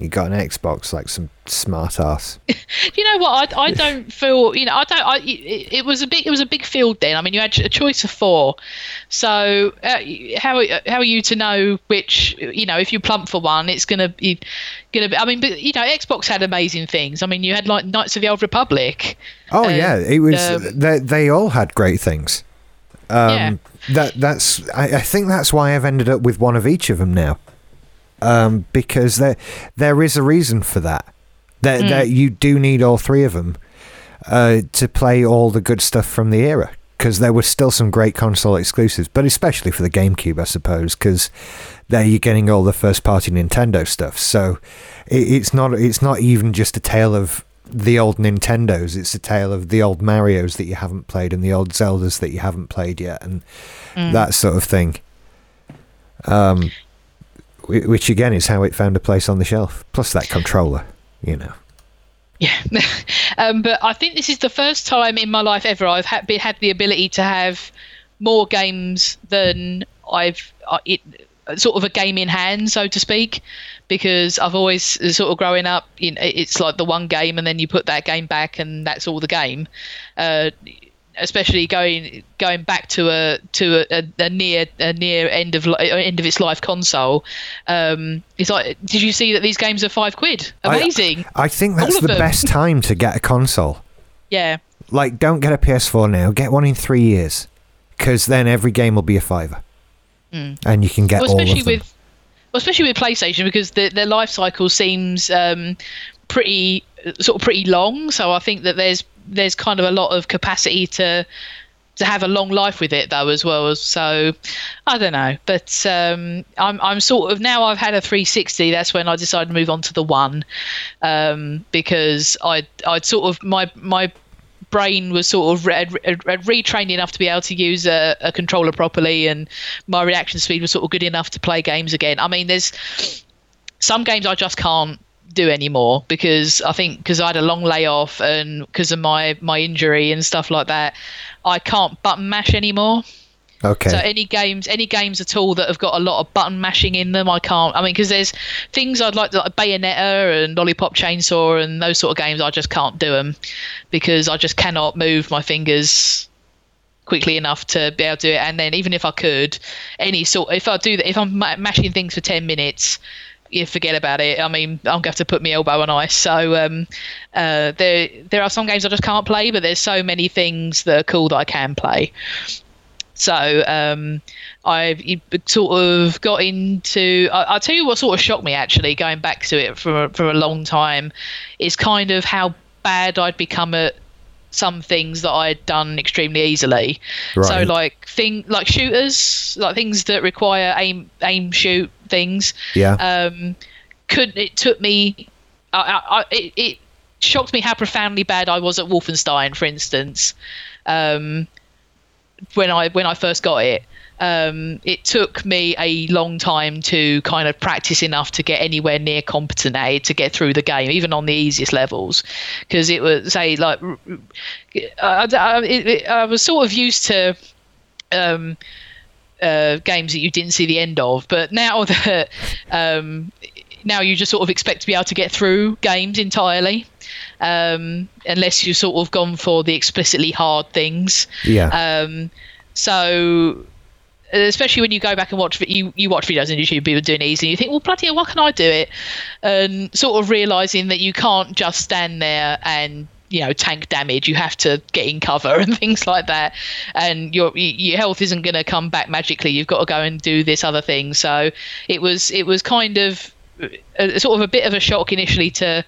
You got an Xbox like some smart ass. you know what? I, I don't feel. You know, I don't. I, it, it, was a big. It was a big field then. I mean, you had a choice of four. So uh, how how are you to know which? You know, if you plump for one, it's gonna be gonna be. I mean, but you know, Xbox had amazing things. I mean, you had like Knights of the Old Republic. Oh um, yeah, it was. Um, they they all had great things. Um, yeah. That that's. I, I think that's why I've ended up with one of each of them now um, because there there is a reason for that. That mm. that you do need all three of them uh, to play all the good stuff from the era. Because there were still some great console exclusives, but especially for the GameCube, I suppose, because there you're getting all the first party Nintendo stuff. So it, it's not it's not even just a tale of the old Nintendos. It's a tale of the old Mario's that you haven't played and the old Zeldas that you haven't played yet, and mm. that sort of thing. Um, which again is how it found a place on the shelf. Plus that controller, you know. Yeah, um, but I think this is the first time in my life ever I've had, had the ability to have more games than I've uh, it, sort of a game in hand, so to speak, because I've always sort of growing up, you know, it's like the one game and then you put that game back and that's all the game. Uh, especially going going back to a to a, a near a near end of end of its life console. Um, it's like, did you see that these games are five quid? Amazing. I, I think that's the them. best time to get a console. Yeah. Like, don't get a PS4 now. Get one in three years, because then every game will be a fiver, mm. and you can get well, all of them. With, well, especially with PlayStation, because the, their life cycle seems um, pretty sort of pretty long. So I think that there's there's kind of a lot of capacity to to have a long life with it though as well. So i don't know. But um, i'm i'm sort of now i've had a 360 that's when i decided to move on to the one um, because i i'd sort of my my brain was sort of re- re- retrained enough to be able to use a, a controller properly and my reaction speed was sort of good enough to play games again. I mean there's some games i just can't do anymore because I think because I had a long layoff and because of my my injury and stuff like that, I can't button mash anymore. Okay. So any games, any games at all that have got a lot of button mashing in them, I can't. I mean, because there's things I'd like to like Bayonetta and Lollipop Chainsaw and those sort of games, I just can't do them because I just cannot move my fingers quickly enough to be able to do it. And then even if I could, any sort, if I do that, if I'm mashing things for ten minutes, you forget about it. I mean, I'm going to have to put my elbow on ice. So um, uh, there there are some games I just can't play, but there's so many things that are cool that I can play. So um, I've sort of got into. I, will tell you what sort of shocked me actually, going back to it for for a long time, is kind of how bad I'd become at some things that I'd done extremely easily. Right. So like thing like shooters, like things that require aim aim shoot things. Yeah. Um, could it took me, I, I, it, it shocked me how profoundly bad I was at Wolfenstein, for instance. Um, when I when I first got it, um, it took me a long time to kind of practice enough to get anywhere near competent A to get through the game, even on the easiest levels, because it was say like I, I, it, I was sort of used to. Um, uh, games that you didn't see the end of. But now that um, now you just sort of expect to be able to get through games entirely, um, unless you've sort of gone for the explicitly hard things. Yeah. Um, so especially when you go back and watch you you watch videos on YouTube people doing easy, you think, well, bloody hell, why can I do it? And sort of realizing that you can't just stand there and you know tank damage. You have to get in cover and things like that, and your your health isn't going to come back magically. You've got to go and do this other thing. So it was it was kind of a, sort of a bit of a shock initially to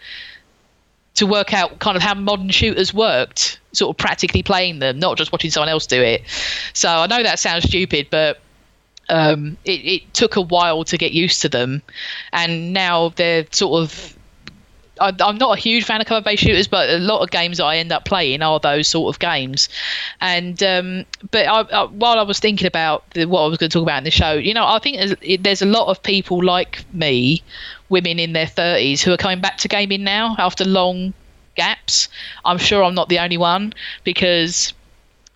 to work out kind of how modern shooters worked, sort of practically playing them, not just watching someone else do it. So I know that sounds stupid, but um, it, it took a while to get used to them, and now they're sort of. I, I'm not a huge fan of cover-based shooters, but a lot of games that I end up playing are those sort of games. And um, but I, I, while I was thinking about the, what I was going to talk about in the show, you know, I think there's, there's a lot of people like me women in their 30s who are coming back to gaming now after long gaps. I'm sure I'm not the only one because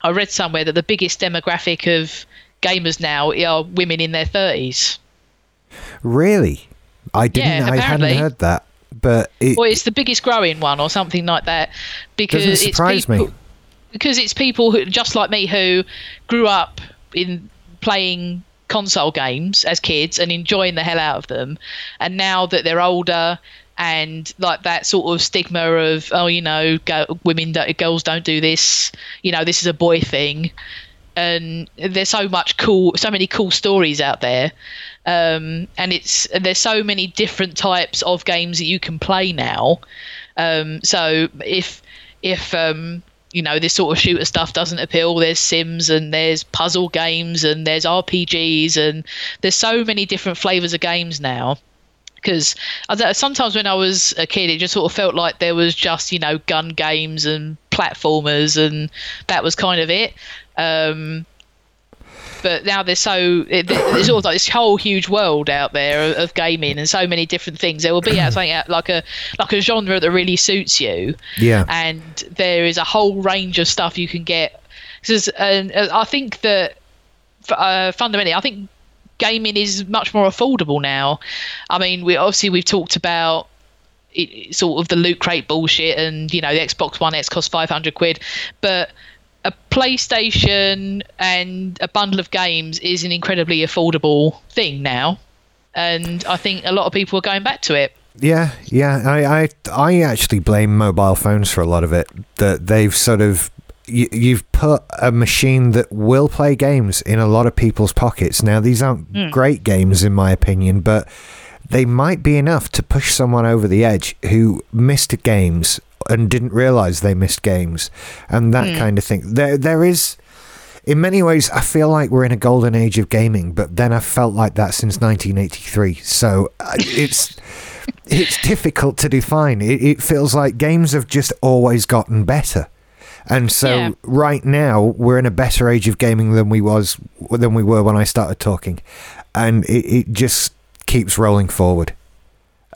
I read somewhere that the biggest demographic of gamers now are women in their 30s. Really? I didn't. Yeah, I hadn't heard that. But it, Well, it's the biggest growing one or something like that because Doesn't surprise it's me. people, because it's people who just like me who grew up in playing console games as kids and enjoying the hell out of them and now that they're older and like that sort of stigma of oh you know go, women don't, girls don't do this you know this is a boy thing and there's so much cool so many cool stories out there. Um, and it's there's so many different types of games that you can play now. Um, so if if um, you know this sort of shooter stuff doesn't appeal there's sims and there's puzzle games and there's rpgs and there's so many different flavors of games now. Because sometimes when I was a kid, it just sort of felt like there was just you know gun games and platformers, and that was kind of it. Um, but now there's so it, there's of like this whole huge world out there of, of gaming and so many different things. There will be something out like a like a genre that really suits you, yeah. and there is a whole range of stuff you can get. Because and uh, I think that uh, fundamentally, I think gaming is much more affordable now. I mean, we obviously we've talked about it, sort of the loot crate bullshit, and you know the Xbox One X costs five hundred quid, but a PlayStation and a bundle of games is an incredibly affordable thing now, and I think a lot of people are going back to it. Yeah, yeah. I, I, I actually blame mobile phones for a lot of it. That they've sort of you, you've put a machine that will play games in a lot of people's pockets. Now, these aren't hmm. great games, in my opinion, but they might be enough to push someone over the edge who missed games and didn't realize they missed games and that kind of thing. There, there is. In many ways, I feel like we're in a golden age of gaming, but then I've felt like that since 1983. So uh, it's it's difficult to define. It, it feels like games have just always gotten better. And so Yeah. right now we're in a better age of gaming than we was than we were when I started talking, and it, it just keeps rolling forward.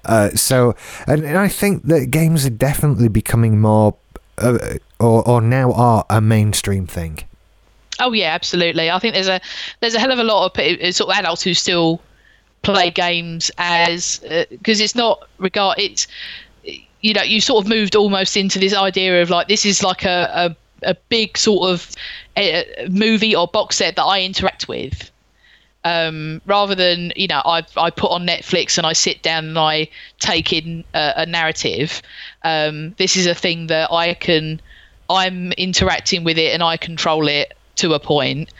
Uh, so, and, and I think that games are definitely becoming more, uh, or or now are a mainstream thing. Oh yeah, absolutely. I think there's a there's a hell of a lot of sort of adults who still play games as because it's not regard it's you know you sort of moved almost into this idea of like this is like a a, a big sort of uh movie or box set that I interact with. Um, rather than you know I I put on Netflix and I sit down and I take in a, a narrative. Um, this is a thing that I can I'm interacting with it and I control it to a point.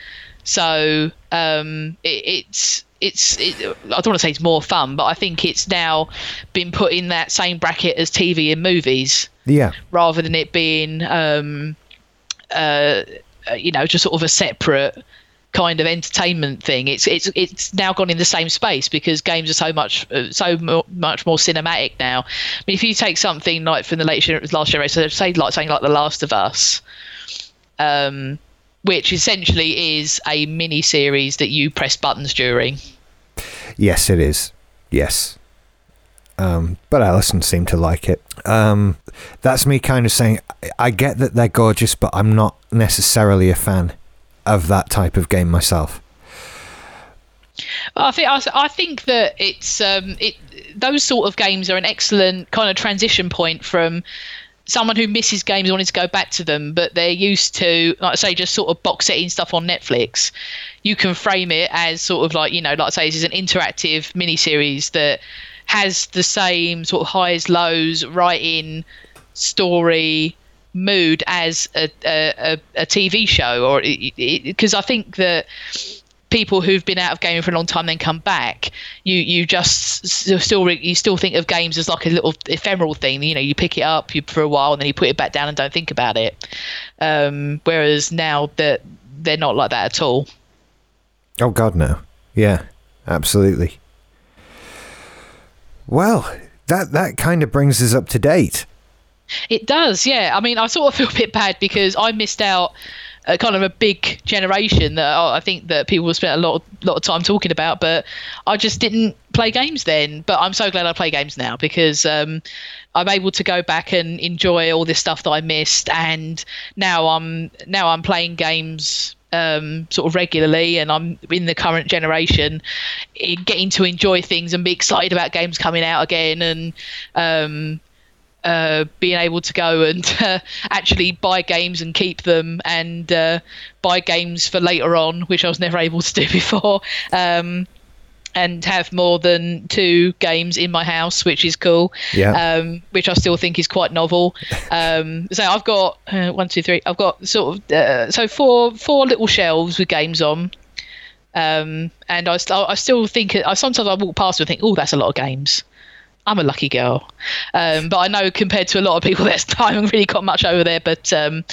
So um, it, it's it's it, I don't want to say it's more fun, but I think it's now been put in that same bracket as TV and movies, Yeah, rather than it being um, uh, you know just sort of a separate kind of entertainment thing. It's it's it's now gone in the same space because games are so much uh, so mo- much more cinematic now. I mean, if you take something like from the late last generation, say like something like The Last of Us, um, which essentially is a mini series that you press buttons during. yes, it is. Yes. Um, but Alison seemed to like it. Um, that's me kind of saying I get that they're gorgeous, but I'm not necessarily a fan of that type of game myself. I think I, think that it's um, it those sort of games are an excellent kind of transition point from someone who misses games wanting to go back to them, but they're used to, like I say, just sort of box setting stuff on Netflix. You can frame it as sort of like, you know, like I say, this is an interactive miniseries that has the same sort of highs, lows, writing, story, mood as a, a, a TV show, or because I think that people who've been out of gaming for a long time then come back, you you just still you still think of games as like a little ephemeral thing. You know, you pick it up you, for a while and then you put it back down and don't think about it. Um, whereas now that they're not like that at all. Oh God, no. Yeah, absolutely. Well, that that kind of brings us up to date. It does, yeah. I mean, I sort of feel a bit bad because I missed out a kind of a big generation that I think that people spent a lot of, lot of time talking about, but I just didn't play games then. But I'm so glad I play games now because um, I'm able to go back and enjoy all this stuff that I missed, and now I'm now I'm playing games um, sort of regularly, and I'm in the current generation, getting to enjoy things and be excited about games coming out again, and um, uh, being able to go and uh, actually buy games and keep them and uh, buy games for later on, which I was never able to do before. Um, and have more than two games in my house, which is cool. Yeah. Um, which I still think is quite novel. Um, so I've got uh, one, two, three. I've got sort of uh, so four four little shelves with games on. Um, and I, I still think I sometimes I walk past and think, oh, that's a lot of games. I'm a lucky girl. Um, but I know compared to a lot of people, that's I haven't really got much over there. But um,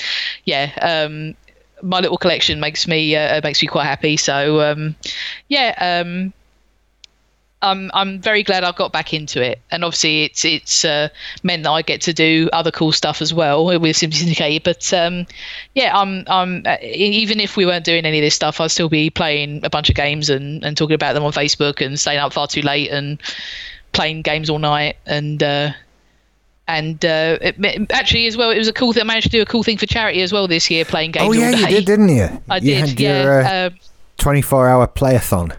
yeah, um, my little collection makes me uh, makes me quite happy. So um, yeah, um, I'm I'm very glad I got back into it, and obviously it's it's uh, meant that I get to do other cool stuff as well with Syndicated. But um, yeah, I'm I'm uh, even if we weren't doing any of this stuff, I'd still be playing a bunch of games and, and talking about them on Facebook and staying up far too late and playing games all night and uh, and uh, it, actually as well it was a cool thing I managed to do a cool thing for charity as well this year playing games oh yeah you did didn't you? I you did yeah your, uh, um, 24 hour playathon.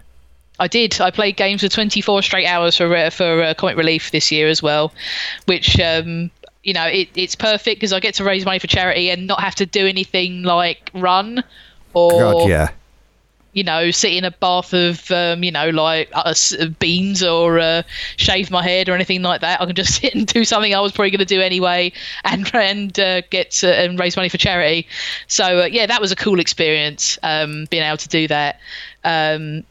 I did. I played games for 24 straight hours for uh, for uh, Comic Relief this year as well, which um, you know it, it's perfect because I get to raise money for charity and not have to do anything like run or God, yeah you know, sit in a bath of, um, you know, like uh, beans or uh, shave my head or anything like that. I can just sit and do something I was probably going to do anyway, and and uh, get and raise money for charity. So uh, yeah, that was a cool experience, um, being able to do that. Um,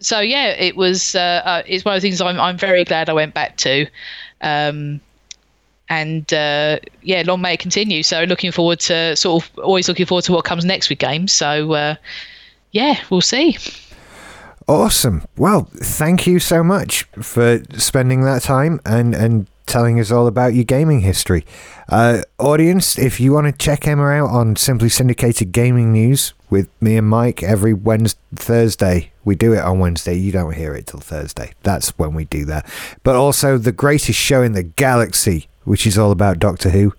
so yeah, it was. Uh, uh, it's one of the things I'm I'm very glad I went back to. Um, and yeah, long may it continue. So looking forward to sort of always looking forward to what comes next with games. So yeah, we'll see. Awesome. Well, thank you so much for spending that time and, and telling us all about your gaming history. Uh, audience, if you want to check Emma out on Simply Syndicated Gaming News with me and Mike every Wednesday, Thursday, we do it on Wednesday. You don't hear it till Thursday. That's when we do that. But also the greatest show in the galaxy, which is all about Doctor Who.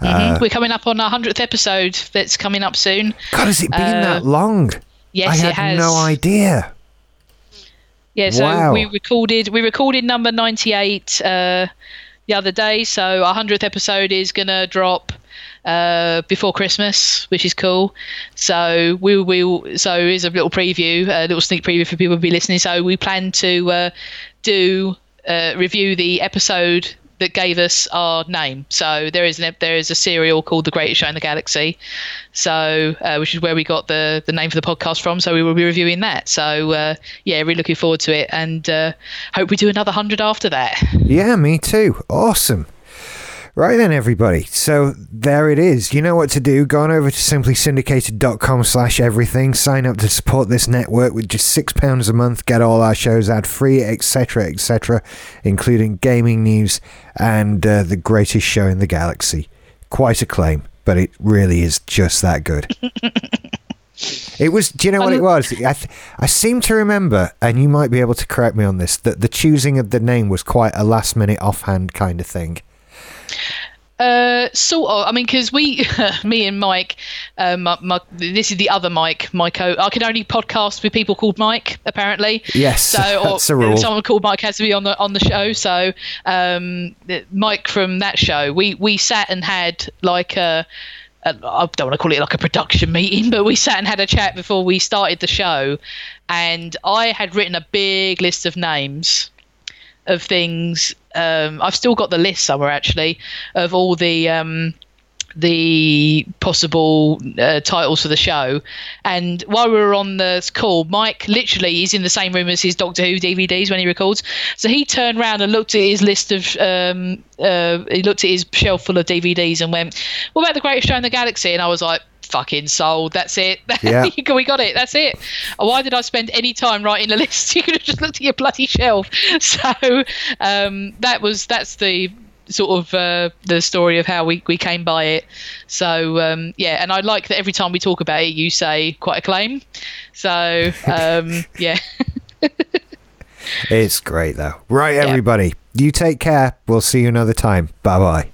Mm-hmm. Uh, We're coming up on our hundredth episode. That's coming up soon. God, has it been uh, that long? Yes, I it has. no idea. Yeah, so wow. we recorded we recorded number ninety eight uh, the other day. So our hundredth episode is gonna drop uh, before Christmas, which is cool. So we will. So here's a little preview, a little sneak preview for people to be listening. So we plan to uh, do uh, review the episode that gave us our name. So there is an, there is a serial called The Greatest Show in the Galaxy, so uh, which is where we got the the name for the podcast from. So we will be reviewing that. So uh, yeah, really looking forward to it, and uh, hope we do another hundred after that. Yeah, me too. Awesome. Right then, everybody. So there it is. You know what to do. Go on over to simplysyndicated.com slash everything. Sign up to support this network with just £6 a month. Get all our shows ad free, etc., etc., including gaming news and uh, the greatest show in the galaxy. Quite a claim, but it really is just that good. It was. Do you know what it was? I, th- I seem to remember, and you might be able to correct me on this, that the choosing of the name was quite a last minute offhand kind of thing. Uh, sort of. I mean, because we, me and Mike, um, my, my, this is the other Mike, my co. I can only podcast with people called Mike, apparently. Yes, So, that's a rule. someone called Mike has to be on the on the show. So, um, Mike from that show, we we sat and had like a. a I don't want to call it like a production meeting, but we sat and had a chat before we started the show, and I had written a big list of names of things. Um, I've still got the list somewhere actually of all the um, the possible uh, titles for the show. And while we were on the call, Mike literally is in the same room as his Doctor Who DVDs when he records. So he turned around and looked at his list of um, uh, he looked at his shelf full of DVDs and went, "What about the Greatest Show in the Galaxy?" And I was like. Fucking sold. That's it. Yeah. we got it. That's it. Why did I spend any time writing a list? You could have just looked at your bloody shelf. So um, that was that's the sort of uh, the story of how we, we came by it. So um, yeah, and I like that every time we talk about it, you say quite a claim. So um, yeah, It's great though. Right, everybody. You take care. We'll see you another time. Bye bye.